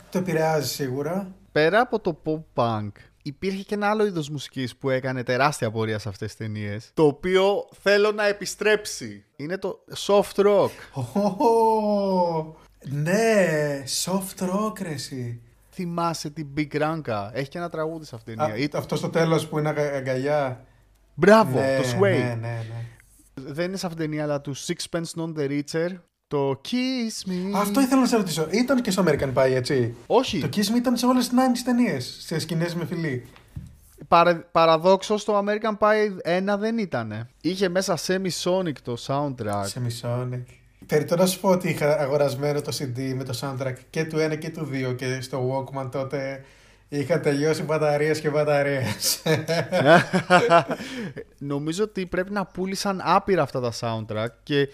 το επηρεάζει σίγουρα. Πέρα από το pop punk, υπήρχε και ένα άλλο είδος μουσικής που έκανε τεράστια πορεία σε αυτές τις ταινίες, το οποίο θέλω να επιστρέψει. Είναι το soft rock. Ω, ναι, soft rock ρε εσύ. Θυμάσαι την Big Ranka; Έχει και ένα τραγούδι σε αυτήν την Α, ταινία. Ή- Αυτό στο τέλος που είναι αγα- αγκαλιά. Μπράβο, ναι, το Sway. Ναι, ναι, ναι. Δεν είναι σε αυτήν την ταινία, αλλά του Sixpence None the Richer. Το Kiss Me. Αυτό ήθελα να σε ρωτήσω. Ήταν και στο American Pie, έτσι; Όχι. Το Kiss Me ήταν σε όλες τις 90's ταινίες. Σε σκηνές με φιλί. Παρα, παραδόξως το American Pie 1 δεν ήταν. Είχε μέσα Semi-Sonic το soundtrack. Σε Sonic. Περιττό να σου πω ότι είχα αγορασμένο το CD με το soundtrack και του 1 και του 2 και στο Walkman τότε είχα τελειώσει μπαταρίες και μπαταρίες. Νομίζω ότι πρέπει να πούλησαν άπειρα αυτά τα soundtrack και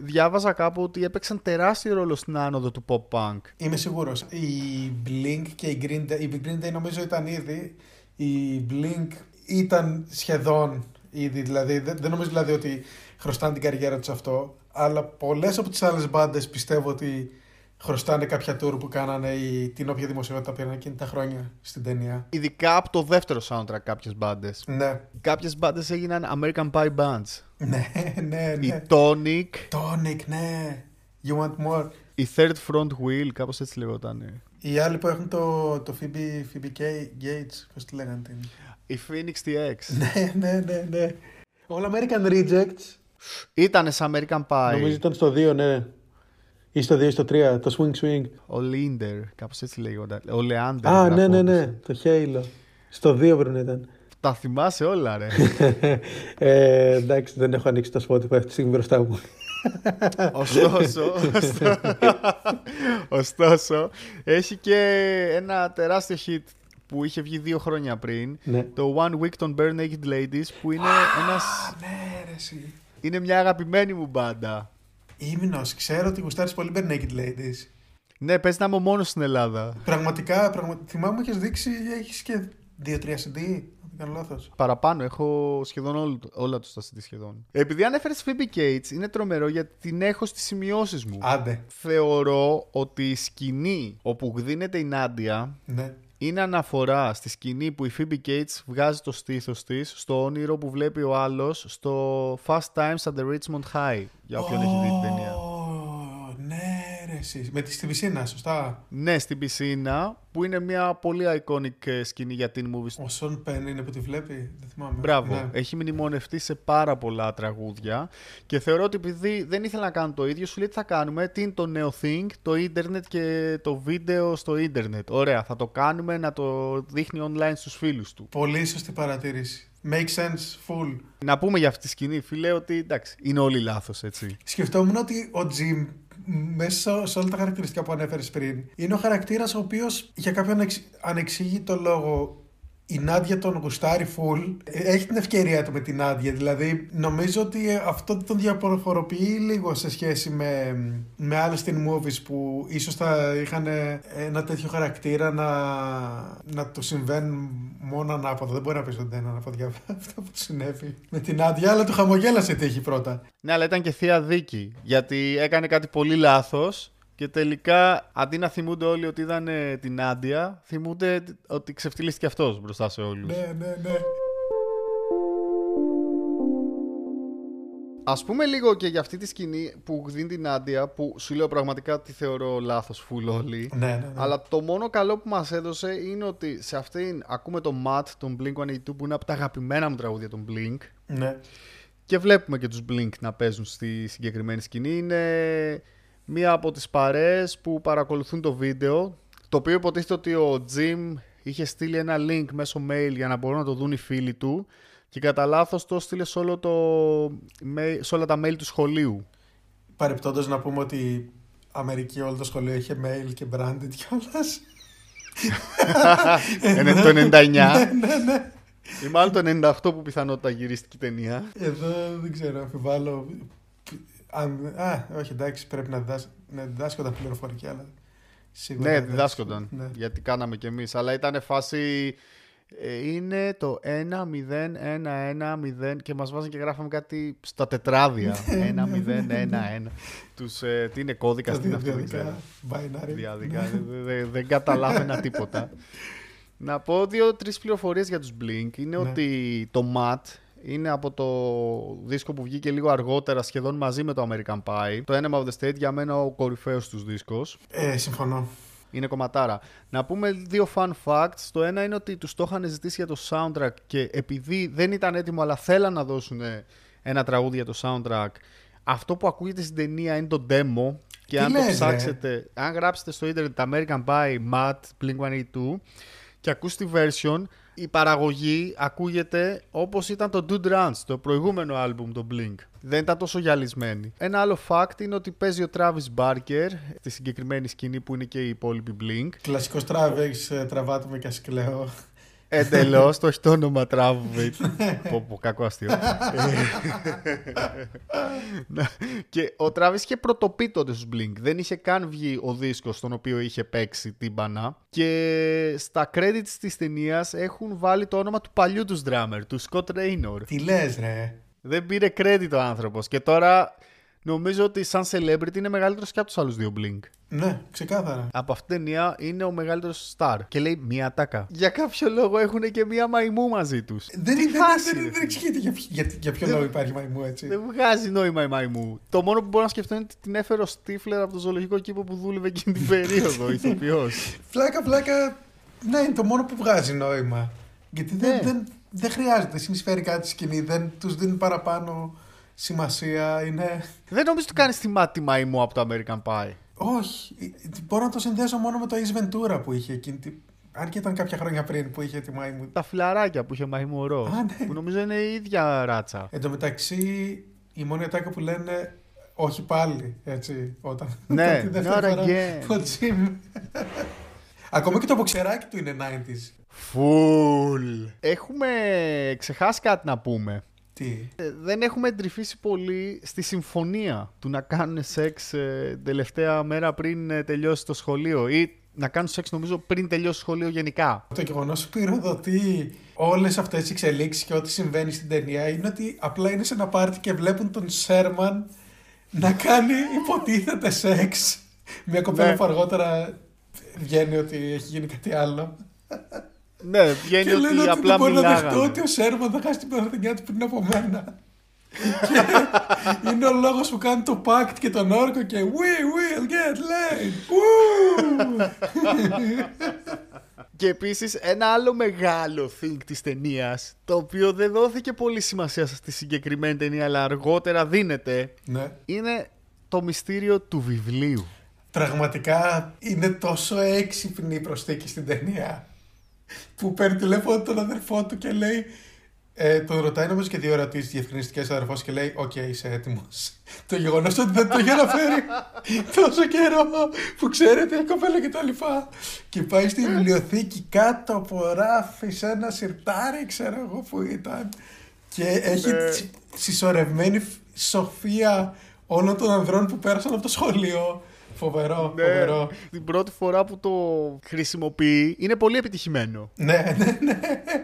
διάβαζα κάπου ότι έπαιξαν τεράστιο ρόλο στην άνοδο του pop punk. Είμαι σίγουρος. Η Blink και η Green Day, η Green Day νομίζω ήταν ήδη, η Blink ήταν σχεδόν ήδη, δηλαδή δεν, δεν νομίζω δηλαδή ότι χρωστάνε την καριέρα τους αυτό, αλλά πολλές από τις άλλες μπάντες πιστεύω ότι χρωστάνε κάποια tour που κάνανε ή την όποια δημοσιότητα πήραν εκείνη τα χρόνια στην ταινία. Ειδικά από το δεύτερο soundtrack κάποιες μπάντες. Ναι, Κάποιες μπάντες έγιναν American Pie Bands. ναι, ναι, Η ναι. Tonic, Tonic, ναι. You want more. η Third Front Wheel, κάπως έτσι λεγόταν. Οι άλλοι που έχουν το, το Phoebe, Phoebe K, Gates, πώς τη λέγανε την; Η Phoenix TX. ναι, ναι, ναι, ναι. All American Rejects. Ήτανε σε American Pie. Νομίζω ήταν στο 2, ναι. Ή στο 2 ή στο 3, το Swing Swing. Ο Linder, κάπως έτσι λέγονταν. Ο Leander. Α, ναι, ναι, ναι, γραφόντουσε. το Halo. Στο 2 πρέπει να ήταν. Τα θυμάσαι όλα, ρε. ε, εντάξει, δεν έχω ανοίξει το Spotify αυτή τη στιγμή μπροστά μου. ωστόσο, ωστόσο, ωστόσο, έχει και ένα τεράστιο hit που είχε βγει δύο χρόνια πριν. ναι. Το One Week των Bare Naked Ladies που είναι, ένας, ναι, ρε, εσύ. Είναι μια αγαπημένη μου μπάντα. Ήμνος, ξέρω ότι γουστάρεις πολύ Bare Naked Ladies. Ναι, πες να είμαι ο μόνος στην Ελλάδα. Πραγματικά, πραγμα... θυμάμαι μου έχεις δείξει, έχεις και 2-3 CD, αν δεν κάνω λάθος. Παραπάνω, έχω σχεδόν όλο, όλα τους τα CD σχεδόν. Επειδή ανέφερες Phoebe Cates, είναι τρομερό γιατί την έχω στις σημειώσεις μου. Άντε, Θεωρώ ότι η σκηνή όπου δίνεται η Νάντια ναι. Είναι αναφορά στη σκηνή που η Phoebe Cates βγάζει το στήθος της στο όνειρο που βλέπει ο άλλος στο Fast Times at the Richmond High. Για όποιον έχει δει την ταινία. Ω, Ναι, ρε, εσύ. Με τη στην πισίνα, σωστά. Ναι, στην πισίνα που είναι μια πολύ iconic ε, σκηνή για την movie. Ο Σον Πεν είναι που τη βλέπει, δεν θυμάμαι. Μπράβο. Ναι. Έχει μνημονευτεί σε πάρα πολλά τραγούδια και θεωρώ ότι επειδή δεν ήθελα να κάνω το ίδιο, σου λέει τι θα κάνουμε. Τι είναι το νέο thing, το ίντερνετ και το βίντεο στο ίντερνετ. Ωραία, θα το κάνουμε να το δείχνει online στους φίλους του. Πολύ σωστή παρατήρηση. Make sense, full. Να πούμε για αυτή τη σκηνή, φίλε, ότι εντάξει, είναι όλοι λάθος, έτσι. Σκεφτόμουν ότι ο Τζιμ μέσα σε όλα τα χαρακτηριστικά που ανέφερες πριν είναι ο χαρακτήρας ο οποίος για κάποιον εξ- ανεξήγητο λόγο η Νάντια τον γουστάρει full. Ε, Έχει την ευκαιρία του με την Νάντια. Δηλαδή, νομίζω ότι ε, αυτό τον διαφοροποιεί λίγο σε σχέση με, με άλλες teen movies που ίσως θα είχαν ε, ένα τέτοιο χαρακτήρα να, να του συμβαίνουν μόνο ανάποδα. Δεν μπορεί να πεις ότι δεν είναι ανάποδα για αυτό που του συνέβη με την Νάντια, αλλά του χαμογέλασε τύχη πρώτα. Ναι, αλλά ήταν και θεία δίκη. Γιατί έκανε κάτι πολύ λάθος και τελικά αντί να θυμούνται όλοι ότι είδαν ε, την Άντια, θυμούνται ότι ξεφτυλίστηκε αυτός μπροστά σε όλους. Ναι, ναι, ναι. Ας πούμε λίγο και για αυτή τη σκηνή που δίνει την Άντια, που σου λέω πραγματικά τη θεωρώ λάθος φουλ όλοι. Ναι, ναι, ναι. Αλλά το μόνο καλό που μας έδωσε είναι ότι σε αυτήν ακούμε το Matt, τον Blink-182, που είναι από τα αγαπημένα μου τραγούδια των Blink. ναι. Και βλέπουμε και τους Blink να παίζουν στη συγκεκριμένη σκηνή. Είναι μία από τις παρέες που παρακολουθούν το βίντεο. Το οποίο υποτίθεται ότι ο Jim είχε στείλει ένα link μέσω mail για να μπορούν να το δουν οι φίλοι του. Και κατά λάθος το στείλε σε, όλο το, mail- σε όλα τα mail του σχολείου. Παρεπτόντως να πούμε ότι Αμερική όλο το σχολείο είχε mail και branded κιόλας. Είναι το 99. ναι, ναι. Ή μάλλον το 98 που πιθανότητα γυρίστηκε η ταινία. Εδώ δεν ξέρω, αμφιβάλλω. Αν, α, όχι, εντάξει, πρέπει να, διδάσ, να διδάσκονταν πληροφορική, αλλά σίγουρα. Ναι, δεν διδάσκονταν. Ναι. Γιατί κάναμε κι εμείς. Αλλά ήταν φάση. ε, Είναι το 1, 0, 1, 1, 0 και μας βάζαν και γράφαμε κάτι στα τετράδια. 1, 0, 1, 1. Τους, ε, τι είναι κώδικα, Τα τι είναι αυτό, δεν διαδικα, ξέρω. binary. Διάδικα, δεν- δεν- δεν καταλάβαινα τίποτα. Να πω δύο-τρεις πληροφορίες για τους Blink. Είναι Ναι. ότι το Matt είναι από το δίσκο που βγήκε λίγο αργότερα, σχεδόν μαζί με το American Pie. Το Enema of the State για μένα ο κορυφαίος τους δίσκος. Ε, συμφωνώ. Είναι κομματάρα. Να πούμε δύο fun facts. Το ένα είναι ότι τους το είχαν ζητήσει για το soundtrack και επειδή δεν ήταν έτοιμο, αλλά θέλαν να δώσουν ένα τραγούδι για το soundtrack. Αυτό που ακούγεται στην ταινία είναι το demo. Και Τι αν λες, το ρε; ψάξετε, αν γράψετε στο ίντερνετ American Pie, Matt, Blink-182 και ακούς τη version, η παραγωγή ακούγεται όπως ήταν το Dude Ranch, το προηγούμενο άλμπουμ, το Blink. Δεν ήταν τόσο γυαλισμένη. Ένα άλλο fact είναι ότι παίζει ο Travis Barker στη συγκεκριμένη σκηνή που είναι και η υπόλοιπη Blink. Κλασικός τράβεξ, τραβάτε με και ας κλαίω. Εντελώς, το έχει το όνομα Travis. πω, πω, κακό αστείο. Να, και ο Travis είχε πρωτοπεί τότε στους Blink. Δεν είχε καν βγει ο δίσκος στον οποίο είχε παίξει τύμπανα. Και στα credits της ταινίας έχουν βάλει το όνομα του παλιού τους drummer, του Scott Raynor. Τι λες ρε. Δεν πήρε credit ο άνθρωπος. Και τώρα νομίζω ότι σαν celebrity είναι μεγαλύτερος και από τους άλλους δύο Blink. Ναι, ξεκάθαρα. Από αυτήν την ταινία είναι ο μεγαλύτερος star. Και λέει μία τάκα. Για κάποιο λόγο έχουν και μία μαϊμού μαζί τους. Δεν, δεν, φάση, δεν, ρε. δεν εξηγείται για, ποιο- για, για ποιο λόγο υπάρχει μαϊμού έτσι. Δεν βγάζει νόημα η μαϊμού. Το μόνο που μπορώ να σκεφτώ είναι ότι την έφερε ο Στίφλερ από το ζωολογικό κήπο που δούλευε εκείνη την περίοδο, ηθοποιός. Φλάκα, φλάκα, ναι, είναι το μόνο που βγάζει νόημα. Γιατί δεν, Ναι. δεν, δεν χρειάζεται, συνεισφέρει κάτι στη σκηνή, δεν τους δίνει παραπάνω σημασία, είναι... Δεν νομίζω ότι κάνει θυμάτι τη μαϊμού από το American Pie. Όχι, ε, μπορώ να το συνδέσω μόνο με το Ace Ventura που είχε εκείνη τη... Αν και ήταν κάποια χρόνια πριν που είχε τη μαϊμού. Τα φιλαράκια που είχε μαϊμού ο Ρο. Α, ναι. Που νομίζω είναι η ίδια ράτσα. Εν τω μεταξύ, η μόνη ατάκα που λένε όχι πάλι, έτσι, όταν... Ναι, όταν τη δεύτερη not φορά again. το Jim. Ακόμα και το μποξεράκι του είναι 90s. Φουλ. Έχουμε ξεχάσει κάτι να πούμε. Τι. Ε, δεν έχουμε εντρυφήσει πολύ στη συμφωνία του να κάνουν σεξ ε, τελευταία μέρα πριν ε, τελειώσει το σχολείο ή να κάνουν σεξ νομίζω πριν τελειώσει το σχολείο γενικά. Το γεγονός που πυροδοτεί όλες αυτές τι εξελίξεις και ό,τι συμβαίνει στην ταινία είναι ότι απλά είναι σε ένα πάρτι και βλέπουν τον Σέρμαν να κάνει υποτίθεται σεξ. Μια κοπέλα Ναι. που αργότερα βγαίνει ότι έχει γίνει κάτι άλλο. Ναι, βγαίνει και λένε ότι ότι απλά δεν μπορώ να δεχτώ μιλάγανε. ότι ο Σέρμαν θα χάσει την πρωτοβουλία του πριν από μένα. και είναι ο λόγος που κάνει το pact και τον όρκο και We will get laid! Woo! Και επίσης ένα άλλο μεγάλο thing της ταινίας, το οποίο δεν δόθηκε πολύ σημασία στη συγκεκριμένη ταινία, αλλά αργότερα δίνεται, ναι. είναι το μυστήριο του βιβλίου. Πραγματικά είναι τόσο έξυπνη η προσθήκη στην ταινία που παίρνει τηλέφωνο τον αδερφό του και λέει ε, τον ρωτάει νομίζω και δύο ερωτήσεις διευκρινιστικές αδερφός και λέει: Οκ, είσαι έτοιμος. Το γεγονός ότι δεν το είχε αναφέρει τόσο καιρό που ξέρετε η κοπέλα και τα λοιπά. Και πάει στη βιβλιοθήκη κάτω από ράφι σε ένα συρτάρι, ξέρω εγώ που ήταν. Και έχει Ναι. τσι- συσσωρευμένη φ- σοφία όλων των ανδρών που πέρασαν από το σχολείο. Φοβερό, Ναι, φοβερό. την πρώτη φορά που το χρησιμοποιεί είναι πολύ επιτυχημένο. Ναι, ναι, ναι,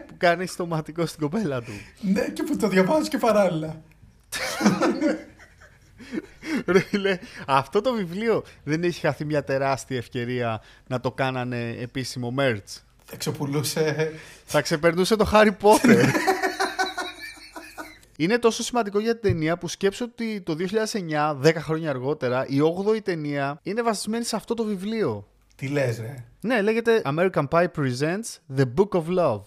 Που κάνει στοματικό στην κοπέλα του. ναι, και που το διαβάζεις και παράλληλα. Ρε φίλε, αυτό το βιβλίο δεν έχει χαθεί μια τεράστια ευκαιρία να το κάνανε επίσημο merch. Θα ξεπουλούσε. Θα ξεπερνούσε το Harry Potter. Είναι τόσο σημαντικό για την ταινία που σκέψω ότι το 2009, 10 χρόνια αργότερα, η 8η ταινία είναι βασισμένη σε αυτό το βιβλίο. Τι λες ρε; Ναι, λέγεται American Pie Presents The Book of Love.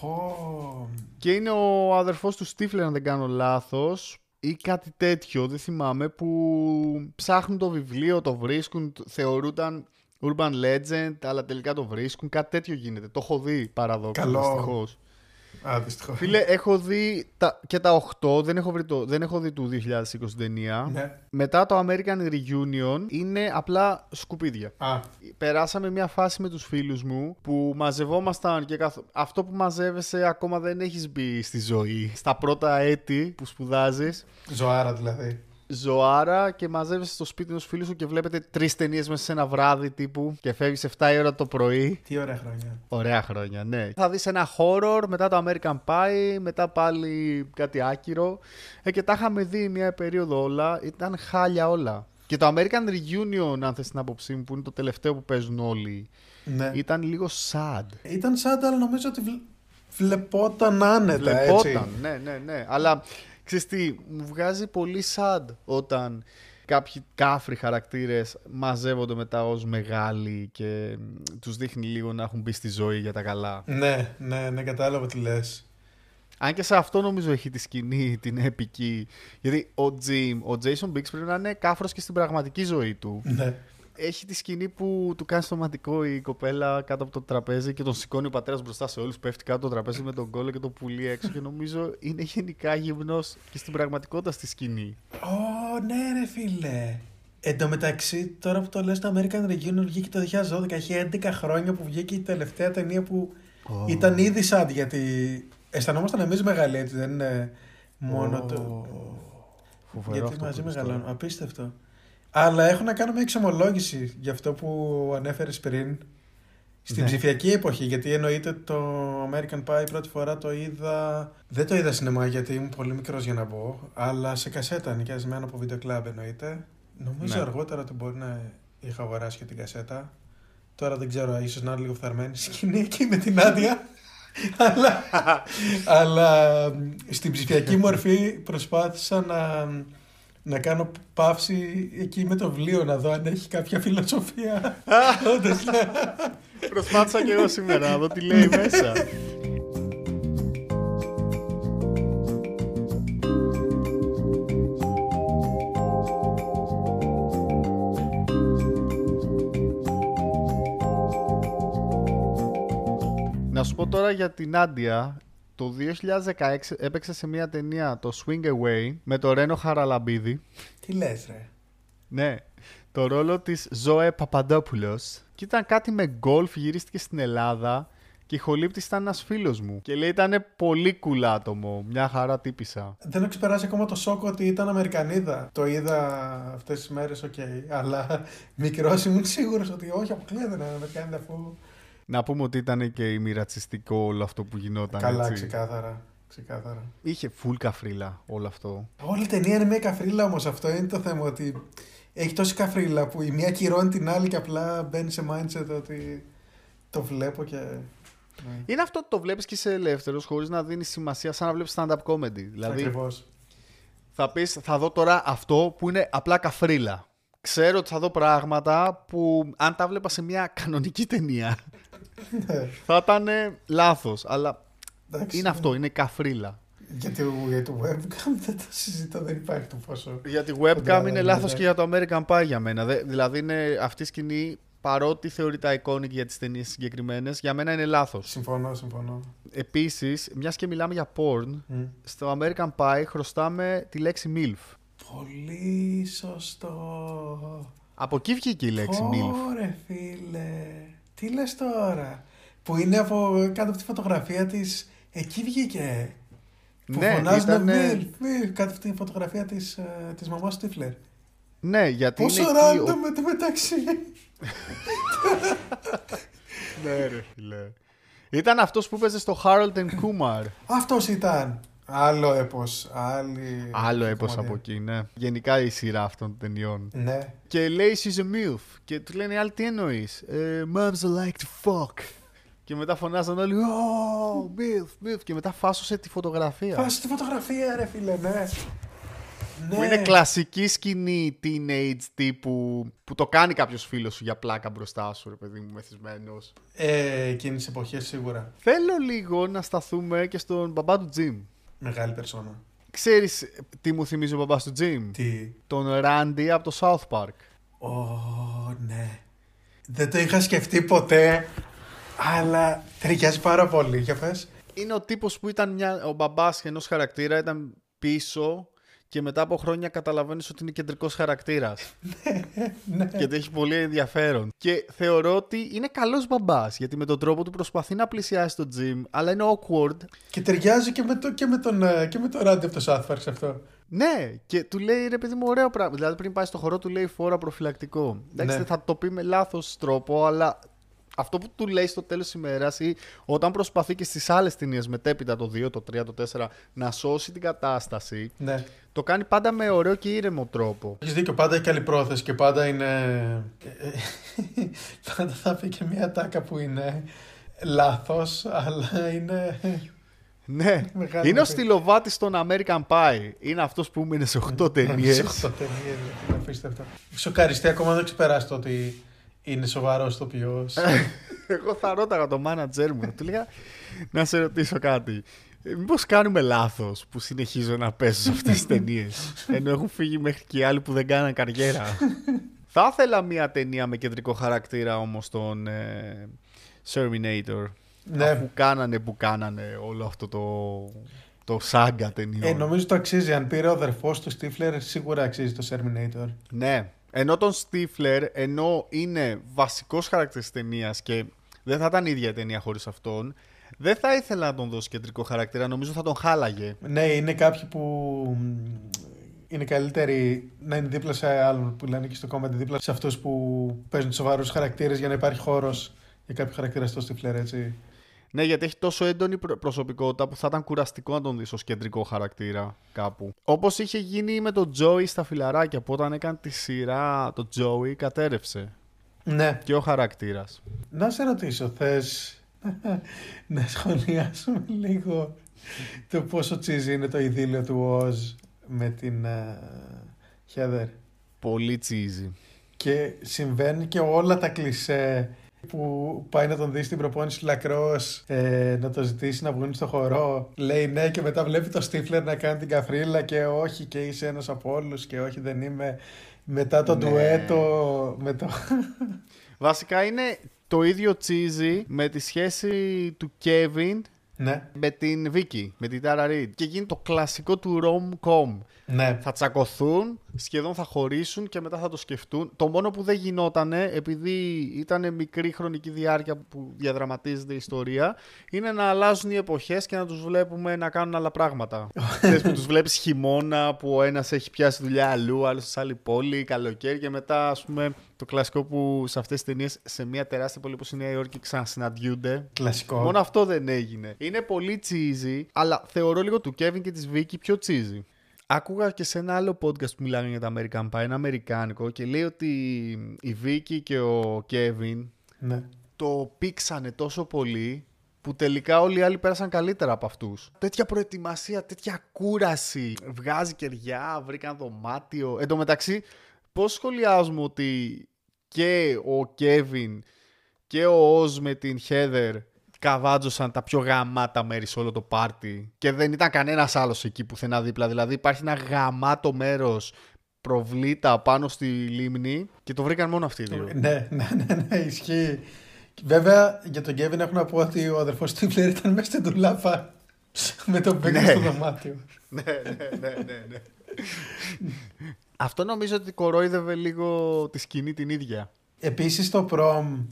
Πω. Και είναι ο αδερφός του Στίφλερ, αν δεν κάνω λάθος, ή κάτι τέτοιο, δεν θυμάμαι, που ψάχνουν το βιβλίο, το βρίσκουν, το- θεωρούνταν urban legend, αλλά τελικά το βρίσκουν. Κάτι τέτοιο γίνεται. Το έχω δει παραδόξως, Καλό. δυστυχώς. Α, δυστυχώς. Φίλε, έχω δει τα, και τα 8, δεν έχω, βρει το, δεν έχω δει του 2020 την ταινία. Ναι. Μετά το American Reunion είναι απλά σκουπίδια. Α, Περάσαμε μια φάση με τους φίλους μου που μαζευόμασταν και καθ... αυτό που μαζεύεσαι ακόμα δεν έχεις μπει στη ζωή. Στα πρώτα έτη που σπουδάζεις, ζωάρα δηλαδή. Ζωάρα και μαζεύεσαι στο σπίτι ενός φίλου σου και βλέπετε τρεις ταινίες μέσα σε ένα βράδυ τύπου και φεύγεις 7 η ώρα το πρωί. Τι ωραία χρόνια. Ωραία χρόνια, ναι. Θα δεις ένα horror, μετά το American Pie, μετά πάλι κάτι άκυρο. Ε, και τα είχαμε δει μια περίοδο όλα. Ήταν χάλια όλα. Και το American Reunion, αν θες την άποψή μου, που είναι το τελευταίο που παίζουν όλοι, Ναι. ήταν λίγο sad. Ήταν sad, αλλά νομίζω ότι βλ- βλεπόταν άνετα, Βλεπόταν, έτσι. ναι, ναι, ναι. Αλλά ξέρεις τι, μου βγάζει πολύ sad όταν κάποιοι κάφροι χαρακτήρες μαζεύονται μετά ως μεγάλοι και μ, τους δείχνει λίγο να έχουν μπει στη ζωή για τα καλά. Ναι, ναι, ναι, κατάλαβα τι λες. Αν και σε αυτό νομίζω έχει τη σκηνή την επική. Γιατί ο Jim, ο Jason Biggs πρέπει να είναι κάφρος και στην πραγματική ζωή του. Ναι. Έχει τη σκηνή που του κάνει στοματικό η κοπέλα κάτω από το τραπέζι και τον σηκώνει ο πατέρας μπροστά σε όλους. Πέφτει κάτω το τραπέζι με τον κόλλο και το πουλί έξω. Και νομίζω είναι γενικά γυμνός και στην πραγματικότητα στη σκηνή. Ω, ναι, ρε φίλε. Εν τω μεταξύ, τώρα που το λες, το American Reunion βγήκε το 2012. Έχει 11 χρόνια που βγήκε η τελευταία ταινία που ήταν ήδη σαν γιατί αισθανόμασταν εμείς μεγάλοι έτσι, δεν είναι μόνο το. Φοβερό γιατί αυτό μαζί που λες μεγαλώνουμε. τώρα. Απίστευτο. Αλλά έχω να κάνω μια εξομολόγηση για αυτό που ανέφερες πριν. Στην Ναι. ψηφιακή εποχή, γιατί εννοείται το American Pie πρώτη φορά το είδα. Δεν το είδα σινεμά γιατί ήμουν πολύ μικρός για να μπω, αλλά σε κασέτα νοικιασμένο από βίντεο κλαμπ εννοείται. Νομίζω Ναι. αργότερα ότι μπορεί να είχα αγοράσει και την κασέτα. Τώρα δεν ξέρω, ίσως να είναι λίγο φθαρμένη η σκηνή εκεί με την άδεια. αλλά, αλλά μ, στην ψηφιακή μορφή προσπάθησα να, να κάνω παύση εκεί με το βιβλίο να δω αν έχει κάποια φιλοσοφία. Όντως, ναι. Προσπάθησα και εγώ σήμερα να δω τι λέει μέσα. Να σου πω τώρα για τη Νάντια. Το 2016 έπαιξε σε μια ταινία το Swing Away με το Ρένο Χαραλαμπίδη. Τι λες ρε. Ναι, το ρόλο της Zoe Papadopoulos και ήταν κάτι με γκολφ, γυρίστηκε στην Ελλάδα και ηχολήπτης ήταν ένας φίλος μου και λέει ήταν πολύ cool άτομο, μια χαρά τύπισσα. Δεν έχω ξεπεράσει ακόμα το σοκ ότι ήταν Αμερικανίδα. Το είδα αυτές τις μέρες, οκ. Αλλά μικρός ήμουν σίγουρος ότι όχι, αποκλείεται να είναι Αμερικανίδα αφού... Να πούμε ότι ήταν και ημιρατσιστικό όλο αυτό που γινόταν Καλά, έτσι. ξεκάθαρα. ξεκάθαρα. Είχε full καφρίλα όλο αυτό. Όλη η ταινία είναι μια καφρίλα όμως αυτό είναι το θέμα ότι έχει τόση καφρίλα που η μία κυρώνει την άλλη και απλά μπαίνει σε mindset ότι το βλέπω και... Ναι. Είναι αυτό ότι το βλέπεις και είσαι ελεύθερος χωρίς να δίνεις σημασία σαν να βλέπεις stand-up comedy. Δηλαδή Ακριβώς. θα πεις θα δω τώρα αυτό που είναι απλά καφρίλα. Ξέρω ότι θα δω πράγματα που αν τα βλέπα σε μια κανονική ταινία Ναι. Θα ήταν λάθος. Αλλά Εντάξει. είναι αυτό, είναι καφρίλα. Για το, για το webcam δεν το συζητώ, δεν υπάρχει το πόσο. Για τη Κοντά, webcam είναι ναι, λάθος ναι. και για το American Pie για μένα. Δε- δηλαδή είναι αυτή η σκηνή παρότι θεωρείται iconic για τις ταινίες συγκεκριμένες, για μένα είναι λάθος. Συμφωνώ, συμφωνώ. Επίσης, μιας και μιλάμε για porn, Μμ. στο American Pie χρωστάμε τη λέξη MILF. Πολύ σωστό. Από εκεί βγήκε η λέξη MILF. Ωρε φίλε. Τι λες τώρα; Που είναι από κάτω από τη φωτογραφία της. Εκεί βγήκε. Που Ναι, φωνάζουν ήτανε- Μιλ, Μιλ, κάτω από τη φωτογραφία της, ε, της μαμάς Στίφλερ. Ναι, γιατί Πόσο είναι εκεί... random με το μεταξύ. Ναι, ρε φίλε. Ήταν αυτός που παίζε στο Harold and Kumar. Αυτός ήταν. Άλλο έπος. Άλλη... Άλλο έπος συμφωνία. από εκεί, ναι. Γενικά η σειρά αυτών των ταινιών. Ναι. Και λέει she's a MILF. Και του λένε οι άλλοι τι εννοείς; Ε, Moms like to fuck. Και μετά φωνάζαν όλοι Oh, MILF, MILF. Και μετά φάσωσε τη φωτογραφία. Φάση τη φωτογραφία ρε φίλε, ναι. Που Ναι. είναι κλασική σκηνή teenage τύπου που το κάνει κάποιος φίλος σου για πλάκα μπροστά σου, ρε παιδί μου, μεθυσμένος. Ε, εκείνες τις εποχές σίγουρα. Θέλω λίγο να σταθούμε και στον μπαμπά του Jim. Μεγάλη περσόνα. Ξέρεις τι μου θυμίζει ο μπαμπάς του Jim? Τι; Τον Randy από το South Park. Ω, ναι. Δεν το είχα σκεφτεί ποτέ, αλλά ταιριάζει πάρα πολύ. Για πες. Είναι ο τύπος που ήταν μια, ο μπαμπάς ενός χαρακτήρα, ήταν πίσω και μετά από χρόνια καταλαβαίνεις ότι είναι κεντρικός χαρακτήρας ναι. και ότι έχει πολύ ενδιαφέρον. Και θεωρώ ότι είναι καλός μπαμπάς γιατί με τον τρόπο του προσπαθεί να πλησιάσει το gym αλλά είναι awkward. Και ταιριάζει και με, το, και με τον, ε, και με τον Ράντι από το South Park σε αυτό. Ναι, και του λέει ρε παιδί μου ωραίο πράγμα. Δηλαδή πριν πάει στο χορό του λέει φόρα προφυλακτικό. Εντάξει, Ναι. θα το πει με λάθος τρόπο, αλλά αυτό που του λέει στο τέλος της ημέρας ή όταν προσπαθεί και στις άλλες ταινίες μετέπειτα το 2, το 3, το 4 να σώσει την κατάσταση, Ναι. Το κάνει πάντα με ωραίο και ήρεμο τρόπο. Έχεις δίκιο, πάντα έχει καλή πρόθεση και πάντα είναι. πάντα θα πει και μια τάκα που είναι λάθος, αλλά είναι. Ναι, Μεγάλη είναι ο παιδί. στυλοβάτης των American Pie. Είναι αυτός που μείνε σε 8 ταινίες. Σε οκτώ ταινίες, είναι απίστευτο. Σοκαριστεί ακόμα δεν ξεπεράσει το ότι είναι σοβαρός ηθοποιό. Εγώ θα ρώταγα τον μάνατζέρ μου. Του λέγα να σε ρωτήσω κάτι. Μήπως κάνουμε λάθος που συνεχίζω να παίζω σε αυτές τις ταινίες. ενώ έχουν φύγει μέχρι και οι άλλοι που δεν κάναν καριέρα. θα ήθελα μια ταινία με κεντρικό χαρακτήρα όμως τον ε, Terminator. ναι. Αφού κάνανε που κάνανε όλο αυτό το, το σάγκα ταινιών. Ε, νομίζω το αξίζει. Αν πήρε ο αδερφός του Στίφλερ, σίγουρα αξίζει το Terminator. Ναι. Ενώ τον Στίφλερ, ενώ είναι βασικός χαρακτήρας της ταινίας και δεν θα ήταν η ίδια η ταινία χωρίς αυτόν, δεν θα ήθελα να τον δώσει κεντρικό χαρακτήρα. Νομίζω θα τον χάλαγε. Ναι, είναι κάποιοι που μ, είναι καλύτεροι να είναι δίπλα σε άλλον που λένε και στο comedy δίπλα σε αυτούς που παίζουν σοβαρούς χαρακτήρες για να υπάρχει χώρος για κάποιο χαρακτήρα στο Στίφλερ, έτσι. Ναι, γιατί έχει τόσο έντονη προ- προσωπικότητα που θα ήταν κουραστικό να τον δεις ως κεντρικό χαρακτήρα κάπου. Όπως είχε γίνει με τον Τζόι στα φιλαράκια που όταν έκανε τη σειρά το Τζόι κατέρευσε. Ναι. Και ο χαρακτήρας. Να σε ρωτήσω, θες να σχολιάσουμε λίγο το πόσο τσίζι είναι το ειδήλιο του Οζ με την ε, Χέδερ. Πολύ τσίζι. Και συμβαίνει και όλα τα κλισέ που πάει να τον δει στην προπόνηση λακρός, ε, να το ζητήσει να βγουν στο χορό. Λέει ναι και μετά βλέπει το Στίφλερ να κάνει την καφρίλα και όχι και είσαι ένας από όλους και όχι δεν είμαι. Μετά το Ναι. ντουέτο με το... Βασικά είναι το ίδιο τσίζι με τη σχέση του Kevin ναι, με την Vicky, με την Tara Reid. Και γίνει το κλασικό του rom-com. Ναι. Θα τσακωθούν, σχεδόν θα χωρίσουν και μετά θα το σκεφτούν. Το μόνο που δεν γινότανε, επειδή ήταν μικρή χρονική διάρκεια που διαδραματίζεται η ιστορία, είναι να αλλάζουν οι εποχές και να τους βλέπουμε να κάνουν άλλα πράγματα. Θες που τους βλέπεις χειμώνα, που ο ένας έχει πιάσει δουλειά αλλού, ο άλλος σε άλλη πόλη, καλοκαίρι και μετά ας πούμε το κλασικό που σε αυτές τις ταινίες σε μια τεράστια πόλη όπως η Νέα Υόρκη ξανασυναντιούνται. Κλασικό. Μόνο αυτό δεν έγινε. Είναι πολύ cheesy, αλλά θεωρώ λίγο του Kevin και της Vicky πιο cheesy. Άκουγα και σε ένα άλλο podcast που μιλάγανε για τα American Pie, ένα αμερικάνικο, και λέει ότι η Vicky και ο Kevin Ναι. το πήξανε τόσο πολύ που τελικά όλοι οι άλλοι πέρασαν καλύτερα από αυτούς. Τέτοια προετοιμασία, τέτοια κούραση. Βγάζει κεριά, βρήκαν δωμάτιο. Εν τω μεταξύ, πώς σχολιάζουμε ότι και ο Kevin και ο Oz με την Heather καβάτζωσαν τα πιο γαμάτα μέρη σε όλο το πάρτι και δεν ήταν κανένας άλλος εκεί πουθενά δίπλα. Δηλαδή υπάρχει ένα γαμάτο μέρος προβλήτα πάνω στη λίμνη και το βρήκαν μόνο αυτοί οι δύο. Ναι, ναι, ναι, ναι, ισχύει. Βέβαια, για τον Κέβιν έχω να πω ότι ο αδερφός Στίφλερ ήταν μέσα στην τουλάπα με τον Μπέκ Ναι. στο δωμάτιο. ναι, ναι, ναι, ναι, ναι. Αυτό νομίζω ότι κορόιδευε λίγο τη σκηνή την ίδια. Επίσης το prom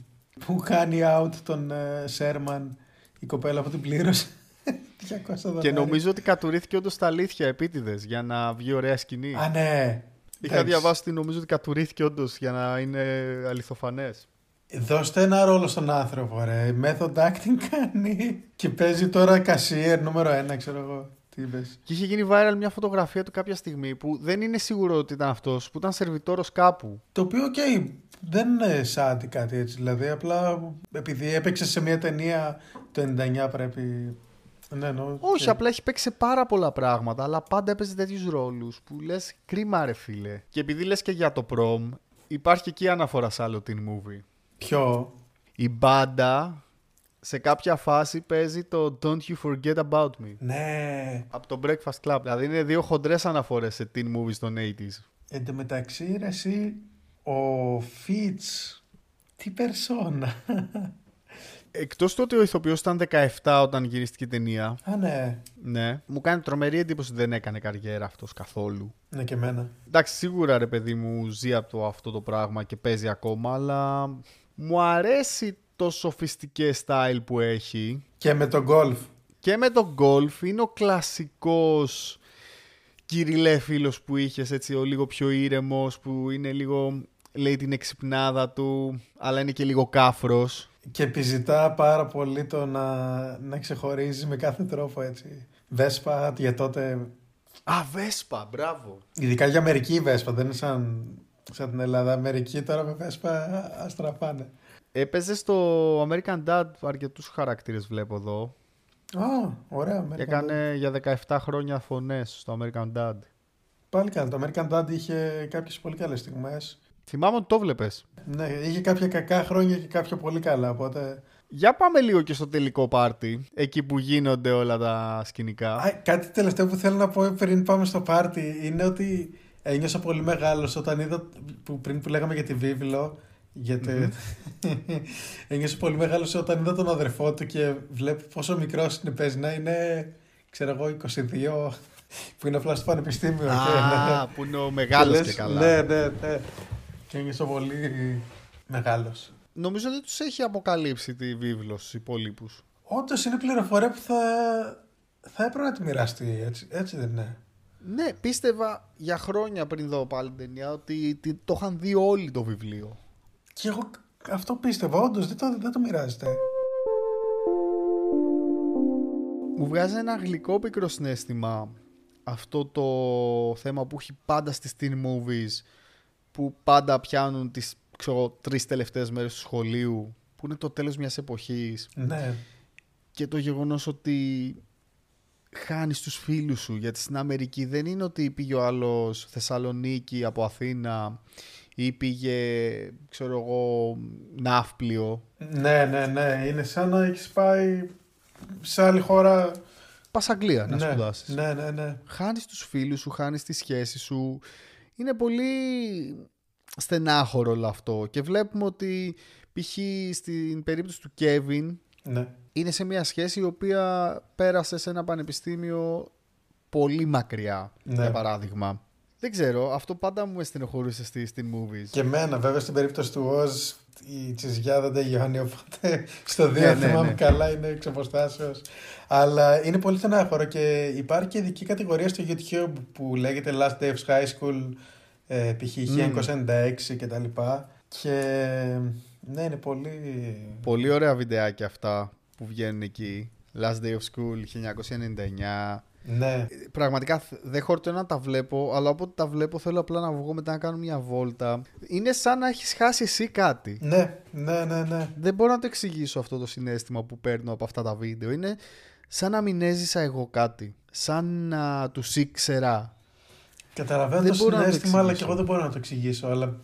που κάνει out τον ε, Σέρμαν η κοπέλα που την πλήρωσε 200 δολάρια. Και νομίζω ότι κατουρίθηκε όντως στ' αλήθεια επίτηδες για να βγει ωραία σκηνή. Α, ναι. Είχα Εντάξει. διαβάσει ότι νομίζω ότι κατουρίθηκε όντως για να είναι αληθοφανές. Δώστε ένα ρόλο στον άνθρωπο, ρε. Method acting κάνει και παίζει τώρα cashier νούμερο ένα, ξέρω εγώ. Τι είπες. Και είχε γίνει viral μια φωτογραφία του κάποια στιγμή που δεν είναι σίγουρο ότι ήταν αυτός, που ήταν σερβιτόρος κάπου. Το οποίο, οκ, δεν είναι σαν κάτι έτσι. Δηλαδή, απλά επειδή έπαιξες σε μια ταινία το 99 πρέπει... Ναι, no, Όχι, απλά έχει παίξει σε πάρα πολλά πράγματα, αλλά πάντα έπαιζε τέτοιους ρόλους που λες κρίμα, ρε φίλε. Και επειδή λες και για το prom, υπάρχει και εκεί αναφορά σε άλλο teen movie. Ποιο; Η μπάντα σε κάποια φάση παίζει το Don't You Forget About Me. Ναι. Από το Breakfast Club. Δηλαδή είναι δύο χοντρές αναφορές σε teen movies των 80s. Εν τω μεταξύ, ρε, εσύ, ο Φίτς, τι περσόνα. Εκτός του ότι ο ηθοποιός ήταν 17 όταν γυρίστηκε η ταινία, Α, ναι. ναι, μου κάνει τρομερή εντύπωση ότι δεν έκανε καριέρα αυτός καθόλου. Ναι, και εμένα. Εντάξει, σίγουρα ρε παιδί μου ζει από το, αυτό το πράγμα και παίζει ακόμα, αλλά μου αρέσει το σοφιστικέ style που έχει. Και με τον γκολφ. Και με τον golf είναι ο κλασικός κυριλέ φίλος που είχες, έτσι, ο λίγο πιο ήρεμος, που είναι λίγο, λέει την εξυπνάδα του, αλλά είναι και λίγο κάφρος. Και επιζητά πάρα πολύ το να, να ξεχωρίζει με κάθε τρόπο έτσι. Βέσπα για τότε Α, Βέσπα, μπράβο. Ειδικά για Αμερική η Βέσπα, δεν είναι σαν, σαν την Ελλάδα. Αμερική τώρα με Βέσπα αστραφάνε. Έπαιζες στο American Dad αρκετούς χαρακτήρες, βλέπω εδώ. Α, ωραία. American Έκανε Dad. για 17 χρόνια φωνές στο American Dad. Πάλι καλά. Το American Dad είχε κάποιες πολύ καλές στιγμές. Θυμάμαι ότι το βλέπει. Ναι, είχε κάποια κακά χρόνια και κάποια πολύ καλά. Οπότε για πάμε λίγο και στο τελικό πάρτι, εκεί που γίνονται όλα τα σκηνικά. Α, κάτι τελευταίο που θέλω να πω πριν πάμε στο πάρτι είναι ότι ένιωσα πολύ μεγάλος όταν είδα, που πριν που λέγαμε για τη βίβλο, γιατί mm-hmm. ένιωσα πολύ μεγάλος όταν είδα τον αδερφό του και βλέπω πόσο μικρός είναι, παίζει να είναι, ξέρω εγώ, 22, που είναι απλά στο πανεπιστήμιο. Α, και, που είναι ο μεγάλος και, καλά. Ναι, ναι, ναι. Και ένιωσα πολύ μεγάλος νομίζω δεν τους έχει αποκαλύψει τη βίβλος στους υπόλοιπους. Όντως είναι πληροφορία που θα, θα έπρεπε να τη μοιραστεί, έτσι, έτσι δεν είναι. Ναι, πίστευα για χρόνια πριν δω πάλι την ταινία ότι το είχαν δει όλοι το βιβλίο. Και εγώ αυτό πίστευα, όντως δεν το, δεν το μοιράζεται. Μου βγάζει ένα γλυκό πικρό συνέστημα αυτό το θέμα που έχει πάντα στις teen movies που πάντα πιάνουν τις ξέρω, τρεις τελευταίες μέρες του σχολείου που είναι το τέλος μιας εποχής. Ναι. και το γεγονός ότι χάνεις τους φίλους σου γιατί στην Αμερική δεν είναι ότι πήγε ο άλλος Θεσσαλονίκη από Αθήνα ή πήγε ξέρω εγώ ναύπλιο. Ναι ναι ναι. Είναι σαν να έχεις πάει σε άλλη χώρα. Πας Αγγλία να ναι, σπουδάσεις. Ναι ναι ναι. Χάνεις τους φίλους σου, χάνεις τη σχέση σου είναι πολύ στενάχωρο όλο αυτό και βλέπουμε ότι π.χ. στην περίπτωση του Κέβιν ναι. είναι σε μια σχέση η οποία πέρασε σε ένα πανεπιστήμιο πολύ μακριά ναι. για παράδειγμα. Δεν ξέρω, αυτό πάντα μου στενοχωρούσε στη, στην movies. Και εμένα, βέβαια, στην περίπτωση του Οζ η τσιζιά δεν τελειώνει, οπότε στο δύο ναι, ναι, θυμάμαι ναι. καλά, είναι εξ Αλλά είναι πολύ στενάχωρο και υπάρχει και ειδική κατηγορία στο YouTube που λέγεται Last Day of High School ε, π.χ. 1996 και τα λοιπά. Και ναι, είναι πολύ... Πολύ ωραία βιντεάκια αυτά που βγαίνουν εκεί. Last Day of School 1999. Ναι. Πραγματικά δεν χορτώ να τα βλέπω, αλλά όποτε τα βλέπω θέλω απλά να βγω μετά να κάνω μια βόλτα. Είναι σαν να έχεις χάσει εσύ κάτι. Ναι, ναι, ναι, ναι. Δεν μπορώ να το εξηγήσω αυτό το συνέστημα που παίρνω από αυτά τα βίντεο. Είναι σαν να μην έζησα εγώ κάτι. Σαν να τους ήξερα Καταλαβαίνω δεν το μπορώ συνέστημα, να το αλλά και εγώ δεν μπορώ να το εξηγήσω. Αλλά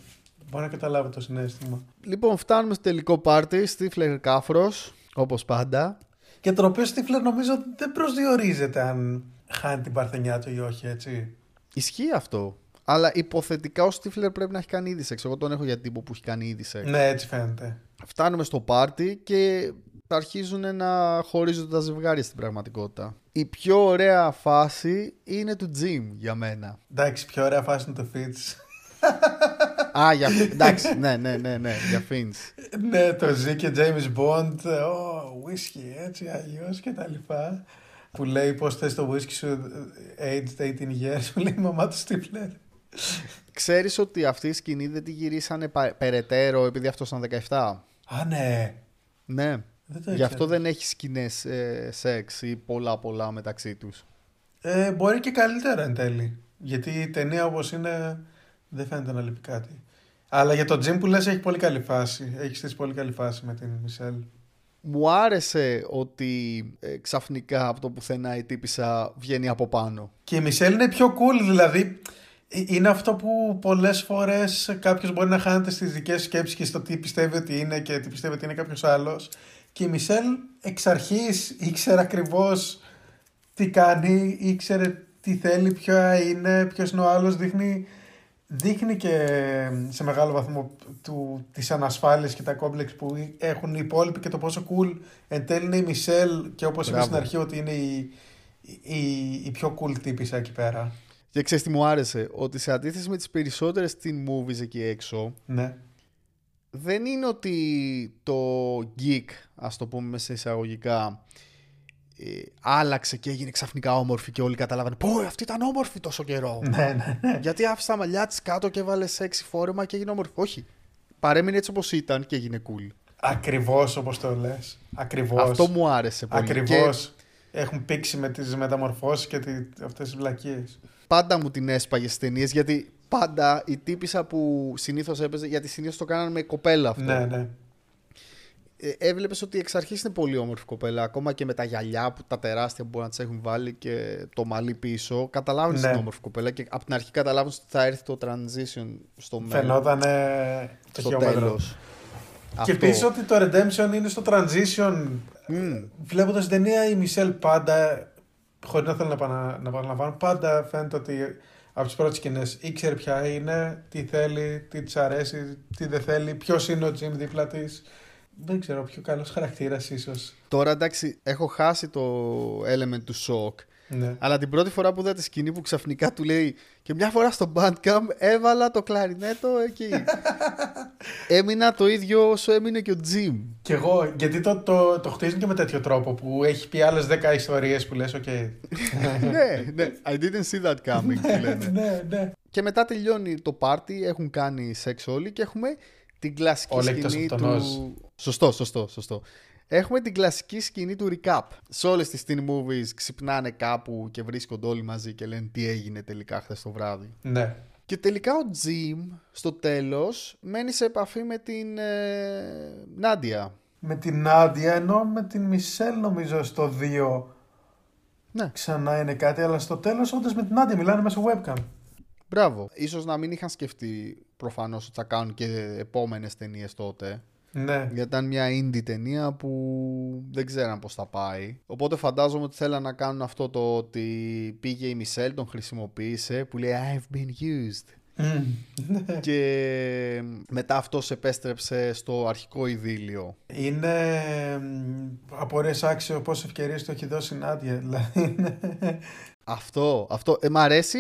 μπορώ να καταλάβω το συνέστημα. Λοιπόν, φτάνουμε στο τελικό πάρτι. Στίφλερ Κάφρος, όπως πάντα. Και το οποίο Στίφλερ νομίζω δεν προσδιορίζεται αν χάνει την παρθενιά του ή όχι, έτσι. Ισχύει αυτό. Αλλά υποθετικά ο Στίφλερ πρέπει να έχει κάνει ήδη σεξ. Εγώ τον έχω για τύπο που έχει κάνει ήδη σεξ. Ναι, έτσι φαίνεται. Φτάνουμε στο πάρτι και αρχίζουν να χωρίζονται τα ζευγάρια στην πραγματικότητα. Η πιο ωραία φάση είναι του Jim για μένα. Εντάξει, πιο ωραία φάση είναι το Fitz. Α, για, εντάξει, ναι, ναι, ναι, ναι, για Fins. ναι, το ζει και James Bond, oh, whisky, έτσι, αλλιώς και τα λοιπά. Που λέει πώς θες το whisky σου aged 18 years, που λέει η μαμά τους Stifler. Ξέρεις ότι αυτή η σκηνή δεν τη γυρίσανε περαιτέρω επειδή αυτός ήταν 17. Α, ναι. Ναι. Γι' αυτό δεν έχει σκηνές ε, σεξ ή πολλά πολλά μεταξύ τους. Ε, μπορεί και καλύτερα εν τέλει. Γιατί η ταινία όπως είναι δεν φαίνεται να λείπει κάτι. Αλλά για το Jim που λες έχει πολύ καλή φάση. Έχεις στήσει πολύ καλή φάση με την Μισελ. Μου άρεσε ότι ε, ξαφνικά από το πουθενά η τύπησα βγαίνει από πάνω. Και η Μισελ είναι πιο cool δηλαδή. Ε, είναι αυτό που πολλές φορές κάποιος μπορεί να χάνεται στις δικές σκέψεις και στο τι πιστεύει ότι είναι και τι πιστεύει ότι είναι κάποιος άλλος. Και η Μισελ εξ αρχής ήξερε ακριβώς τι κάνει, ήξερε τι θέλει, ποιο είναι, ποιος είναι ο άλλος, δείχνει, δείχνει και σε μεγάλο βαθμό του, τις ανασφάλειες και τα κόμπλεξ που έχουν οι υπόλοιποι και το πόσο cool εν τέλει είναι η Μισελ και όπως είπες στην αρχή ότι είναι η, η, η πιο cool τύπησα εκεί πέρα. Και ξέρεις τι μου άρεσε, ότι σε αντίθεση με τις περισσότερες teen movies εκεί έξω, ναι δεν είναι ότι το geek, ας το πούμε σε εισαγωγικά, ε, άλλαξε και έγινε ξαφνικά όμορφη και όλοι καταλάβανε πω αυτή ήταν όμορφη τόσο καιρό. Ναι, ναι, ναι. Γιατί άφησε τα μαλλιά της κάτω και έβαλε σεξι φόρεμα και έγινε όμορφη. Όχι. Παρέμεινε έτσι όπως ήταν και έγινε cool. Ακριβώς όπως το λες. Ακριβώς. Αυτό μου άρεσε πολύ. Ακριβώς. έχουν πήξει με τις μεταμορφώσεις και τι, αυτές τις βλακίες. Πάντα μου την έσπαγες στι ταινίες γιατί πάντα η τύπησα που συνήθως έπαιζε, γιατί συνήθως το κάνανε με κοπέλα αυτό. Ναι, ναι. Ε, Έβλεπες ότι εξ αρχής είναι πολύ όμορφη κοπέλα. Ακόμα και με τα γυαλιά που τα τεράστια που μπορεί να τις έχουν βάλει και το μαλλί πίσω. Καταλάβει Ναι. την όμορφη κοπέλα και από την αρχή καταλάβει ότι θα έρθει το transition στο μέλλον. Φαινόταν το στο χιλιόμετρο. τέλος. Και επίσης ότι το Redemption είναι στο transition. Mm. Βλέποντας την ταινία, η Μισελ πάντα, χωρίς να θέλω να, επανα, να επαναλαμβάνω, πάντα φαίνεται ότι από τις πρώτες σκηνές ήξερε ποια είναι, τι θέλει, τι της αρέσει, τι δεν θέλει, ποιος είναι ο Jim δίπλα της. Δεν ξέρω, πιο καλός χαρακτήρας ίσως. Τώρα εντάξει, έχω χάσει το element του shock. Ναι. Αλλά την πρώτη φορά που είδα τη σκηνή που ξαφνικά του λέει και μια φορά στο band camp έβαλα το κλαρινέτο εκεί. Έμεινα το ίδιο όσο έμεινε και ο Jim. Κι εγώ, γιατί το, το, το χτίζουν και με τέτοιο τρόπο που έχει πει άλλες 10 ιστορίες που λες: Οκ. ναι, ναι. I didn't see that coming, που λένε. ναι, ναι. Και μετά τελειώνει το πάρτι, έχουν κάνει σεξ όλοι και έχουμε την κλασική Όλοι εκτός σκηνή από τον Oz. του... Σωστό, σωστό, σωστό. Έχουμε την κλασική σκηνή του recap. Σε όλες τις teen movies ξυπνάνε κάπου και βρίσκονται όλοι μαζί και λένε τι έγινε τελικά χθες το βράδυ. ναι. Και τελικά ο Jim στο τέλος μένει σε επαφή με την ε, Νάντια. Με την Νάντια, ενώ με την Μισελ νομίζω στο 2 Ναι, ξανά είναι κάτι, αλλά στο τέλος όντως με την Νάντια μιλάνε μέσω webcam. μπράβο. Ίσως να μην είχαν σκεφτεί προφανώς ότι θα κάνουν και επόμενες ταινίες τότε. Ναι. Γιατί ήταν μια indie ταινία που δεν ξέραν πώς θα πάει. Οπότε φαντάζομαι ότι θέλαν να κάνουν αυτό το ότι πήγε η Μισελ, τον χρησιμοποίησε, που λέει I've been used. Μμμ. Ναι. Και μετά αυτός επέστρεψε στο αρχικό ειδήλιο. Είναι μ, απορίες άξιο πόσες ευκαιρίες του έχει δώσει η Νάντια. Δηλαδή είναι. Αυτό, αυτό. Ε, μ' αρέσει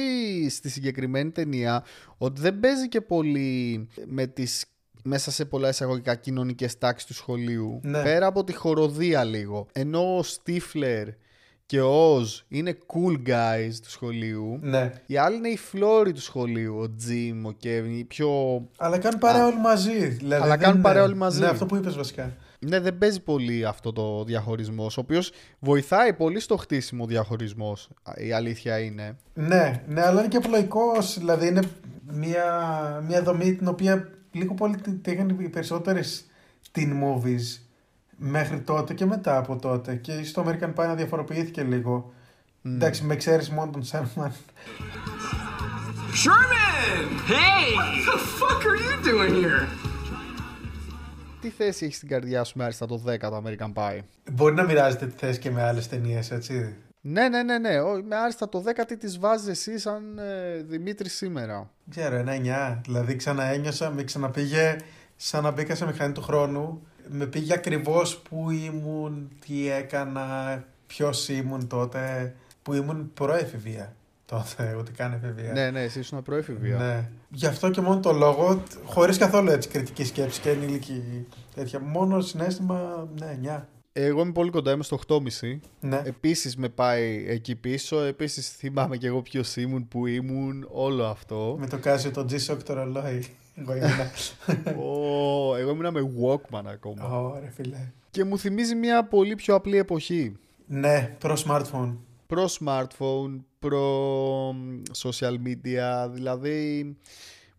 στη συγκεκριμένη ταινία ότι δεν παίζει και πολύ με τις μέσα σε πολλά εισαγωγικά κοινωνικές τάξεις του σχολείου. Ναι. Πέρα από τη χοροδία λίγο. Ενώ ο Στίφλερ και ο Οζ είναι cool guys του σχολείου. ναι. Οι άλλοι είναι οι φλόροι του σχολείου. Ο Τζιμ, ο Κέβιν, οι πιο. Αλλά κάνουν παρέα όλοι μαζί. Δηλαδή, Αλλά δεν κάνουν είναι- παρέα όλοι μαζί. Ναι, αυτό που είπες βασικά. Ναι, δεν παίζει πολύ αυτό το διαχωρισμός. Ο οποίος βοηθάει πολύ στο χτίσιμο διαχωρισμός. Η αλήθεια είναι. Ναι, ναι, αλλά είναι και απλοϊκό. Δηλαδή είναι μια, μια δομή την οποία λίγο πολύ τη τη είχαν οι περισσότερες teen movies μέχρι τότε και μετά από τότε. Και στο American Pie να διαφοροποιήθηκε λίγο. Εντάξει, με εξαίρεση μόνο τον Σέρμαν. Sherman! Hey! What the fuck are you doing here? Τι θέση έχει στην καρδιά σου με άριστα το 10 το American Pie; Μπορεί να μοιράζεται τη θέση και με άλλες ταινίες, έτσι. Ναι, ναι, ναι, ναι. Ο- Με άριστα το 10 τι τη βάζεις εσύ σαν ε, Δημήτρη σήμερα; Δεν ξέρω, ένα 9. Δηλαδή ξαναένιωσα, με ξαναπήγε σαν να μπήκα σε μηχανή του χρόνου. Με πήγε ακριβώς που ήμουν, τι έκανα, ποιος ήμουν τότε. Που ήμουν προέφηβεία τότε, ούτε καν εφηβεία. Ναι, ναι, εσύ ήσουν προέφηβια. Ναι. Γι' αυτό και μόνο το λόγο, χωρίς καθόλου έτσι κριτική σκέψη και ενήλικη τέτοια. Μόνο συνέστημα, ναι, 9. Εγώ είμαι πολύ κοντά, είμαι στο 8,5. Ναι. Επίσης με πάει εκεί πίσω. Επίσης θυμάμαι και εγώ ποιος ήμουν, που ήμουν, όλο αυτό. Με το κάσιο το G-Shock το ρολόι. Εγώ ήμουνα. Ω, εγώ ήμουν με Walkman ακόμα. Ωραία, φίλε. Και μου θυμίζει μια πολύ πιο απλή εποχή. Ναι, προ smartphone. Προ smartphone, προ social media, δηλαδή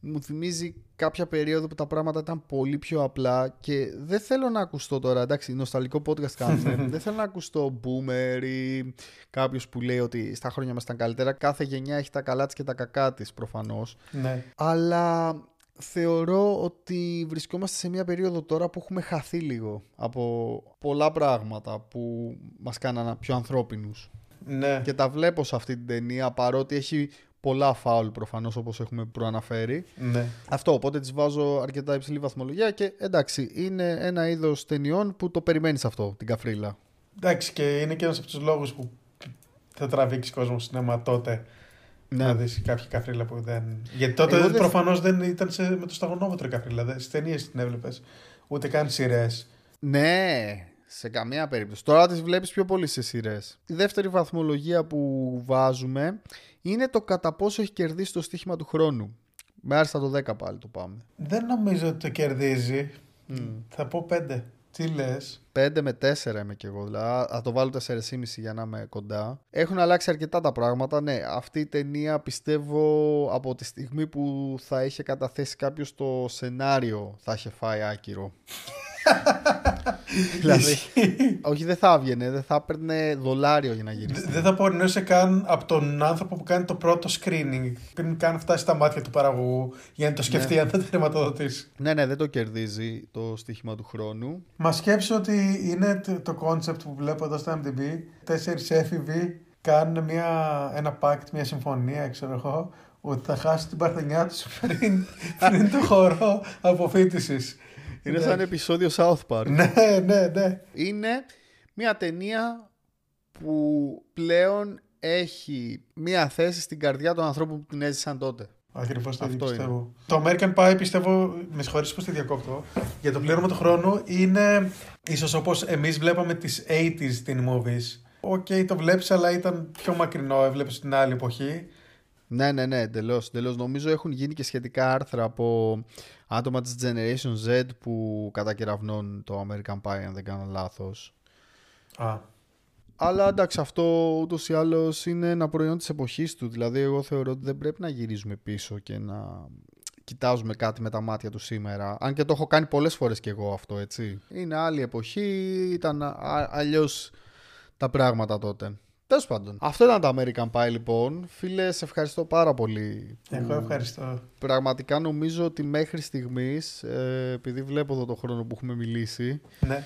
μου θυμίζει κάποια περίοδο που τα πράγματα ήταν πολύ πιο απλά και δεν θέλω να ακουστώ τώρα, εντάξει, νοσταλικό podcast κάνουμε, δεν θέλω να ακουστώ boomer ή κάποιος που λέει ότι στα χρόνια μας ήταν καλύτερα, κάθε γενιά έχει τα καλά της και τα κακά της προφανώς, Ναι. αλλά θεωρώ ότι βρισκόμαστε σε μια περίοδο τώρα που έχουμε χαθεί λίγο από πολλά πράγματα που μας κάνανε πιο ανθρώπινους. Ναι. Και τα βλέπω σε αυτή την ταινία παρότι έχει πολλά φάουλ προφανώς όπως έχουμε προαναφέρει. Ναι. Αυτό, οπότε τις βάζω αρκετά υψηλή βαθμολογία και εντάξει, είναι ένα είδος ταινιών που το περιμένεις αυτό, την καφρίλα. Εντάξει, και είναι και ένας από τους λόγους που θα τραβήξεις κόσμο στο σινέμα τότε. Ναι. Να δεις κάποια καφρίλα που δεν. Γιατί τότε Εγώ δεν- προφανώς δεν ήταν σε... με το σταγονόμετρο η καφρίλα. Στις ταινίες την έβλεπες. Ούτε καν σειρές. Ναι, σε καμία περίπτωση. Τώρα τις βλέπεις πιο πολύ σε σειρές. Η δεύτερη βαθμολογία που βάζουμε είναι το κατά πόσο έχει κερδίσει το στοίχημα του χρόνου. Με άριστα το 10 πάλι το πάμε. Δεν νομίζω ότι το κερδίζει. Θα πω πέντε. Τι λες; 5 με 4 είμαι κι εγώ. Δηλαδή, θα το βάλω 4,5 για να είμαι κοντά. Έχουν αλλάξει αρκετά τα πράγματα. Ναι, αυτή η ταινία πιστεύω από τη στιγμή που θα είχε καταθέσει κάποιος το σενάριο θα είχε φάει άκυρο. δηλαδή, όχι δεν θα έβγαινε, δεν θα έπαιρνε δολάριο για να γυρίσει. Δεν θα πορνούσε καν από τον άνθρωπο που κάνει το πρώτο screening πριν καν φτάσει στα μάτια του παραγωγού για να το σκεφτεί αν θα το τερματοδοτήσει. Ναι, ναι, δεν το κερδίζει το στοίχημα του χρόνου. Μα σκέψω ότι είναι το- το concept που βλέπω εδώ στο MDB. Τέσσερι έφηβοι κάνουν μια, ένα pact, μια συμφωνία, ξέρω εγώ, ότι θα χάσουν την παρθενιά τους πριν, πριν το χώρο αποφύτησης. Είναι σαν επεισόδιο South Park. Ναι, ναι, ναι. είναι μια ταινία που πλέον έχει μια θέση στην καρδιά των ανθρώπων που την έζησαν τότε. Ακριβώς το ίδιο Αυτό πιστεύω. Το American Pie πιστεύω, με συγχωρείτε που τη διακόπτω, για το πλήρωμα του χρόνου είναι ίσως όπως εμείς βλέπαμε τις 80s teen movies. OK, το βλέπεις, αλλά ήταν πιο μακρινό, έβλεπες την άλλη εποχή. Ναι, ναι, ναι, εντελώς. Νομίζω έχουν γίνει και σχετικά άρθρα από άτομα της Generation Z που κατακεραυνώνουν το American Pie, αν δεν κάνω λάθος. Α, Αλλά εντάξει, αυτό ούτως ή άλλως είναι ένα προϊόν της εποχής του. Δηλαδή, εγώ θεωρώ ότι δεν πρέπει να γυρίζουμε πίσω και να κοιτάζουμε κάτι με τα μάτια του σήμερα. Αν και το έχω κάνει πολλές φορές κι εγώ αυτό, έτσι. Είναι άλλη εποχή, ήταν αλλιώς τα πράγματα τότε. Τέλος πάντων. Αυτό ήταν το American Pie, λοιπόν. Φίλε, σε ευχαριστώ πάρα πολύ. που εγώ ευχαριστώ. Πραγματικά νομίζω ότι μέχρι στιγμής, ε, επειδή βλέπω εδώ το χρόνο που έχουμε μιλήσει, Ναι.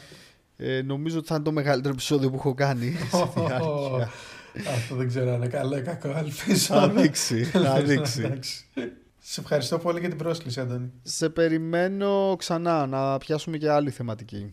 ε, νομίζω ότι θα είναι το μεγαλύτερο επεισόδιο που έχω κάνει. στη διάρκεια. Αυτό δεν ξέρω αν είναι καλό ή κακό, ελπίζω. Θα δείξει, θα Ελπίζω, δείξει. εντάξει. Σε ευχαριστώ πολύ για την πρόσκληση, Άντωνη. Σε περιμένω ξανά να πιάσουμε και άλλη θεματική.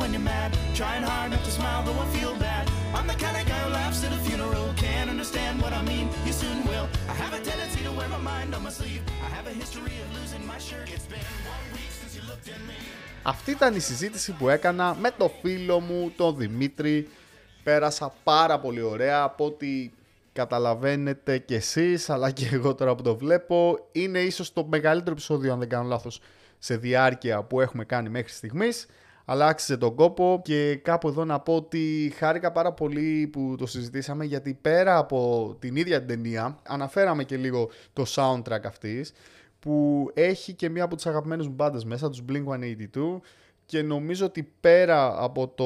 when you're mad? Trying hard not to smile, though I feel bad. I'm the kind of guy who laughs at a funeral. Can't understand what I mean, you soon will. I have a tendency to wear my mind on my sleeve. I have a history of losing my shirt. It's been one week since you looked at me. Αυτή ήταν η συζήτηση που έκανα με το φίλο μου, τον Δημήτρη. Πέρασα πάρα πολύ ωραία από ό,τι καταλαβαίνετε κι εσείς, αλλά και εγώ τώρα που το βλέπω. Είναι ίσως το μεγαλύτερο επεισόδιο, αν δεν κάνω λάθος, σε διάρκεια που έχουμε κάνει μέχρι στιγμής. Αλλά άξιζε τον κόπο. Και κάπου εδώ να πω ότι χάρηκα πάρα πολύ που το συζητήσαμε γιατί πέρα από την ίδια την ταινία αναφέραμε και λίγο το soundtrack αυτής που έχει και μία από τις αγαπημένες μου μπάντες μέσα, τους Blink-182 και νομίζω ότι πέρα από το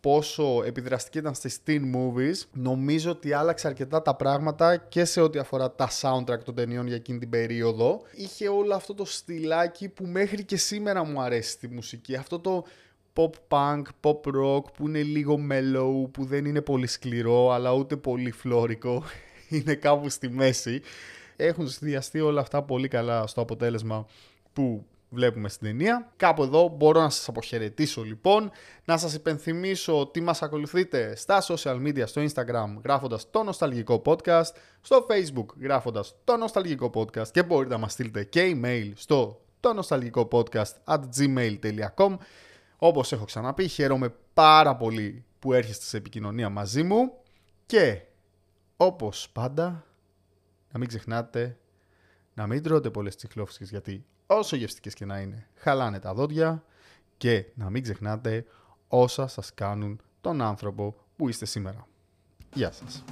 πόσο επιδραστική ήταν στις teen movies, νομίζω ότι άλλαξε αρκετά τα πράγματα και σε ό,τι αφορά τα soundtrack των ταινιών για εκείνη την περίοδο. Είχε όλο αυτό το στυλάκι που μέχρι και σήμερα μου αρέσει στη μουσική. Αυτό το pop punk, pop rock που είναι λίγο mellow, που δεν είναι πολύ σκληρό αλλά ούτε πολύ φλόρικο. είναι κάπου στη μέση. Έχουν συνδυαστεί όλα αυτά πολύ καλά στο αποτέλεσμα που βλέπουμε στην ταινία. Κάπου εδώ μπορώ να σας αποχαιρετήσω λοιπόν, να σας υπενθυμίσω ότι μας ακολουθείτε στα social media, στο Instagram γράφοντας το Νοσταλγικό Podcast, στο Facebook γράφοντας το Νοσταλγικό Podcast και μπορείτε να μας στείλετε και email στο το νοσταλγικό podcast at gmail.com Όπως έχω ξαναπεί, χαίρομαι πάρα πολύ που έρχεστε σε επικοινωνία μαζί μου και όπως πάντα να μην ξεχνάτε να μην τρώτε πολλές τσιχλόφσκες γιατί όσο γευστικές και να είναι χαλάνε τα δόντια και να μην ξεχνάτε όσα σας κάνουν τον άνθρωπο που είστε σήμερα. Γεια σας.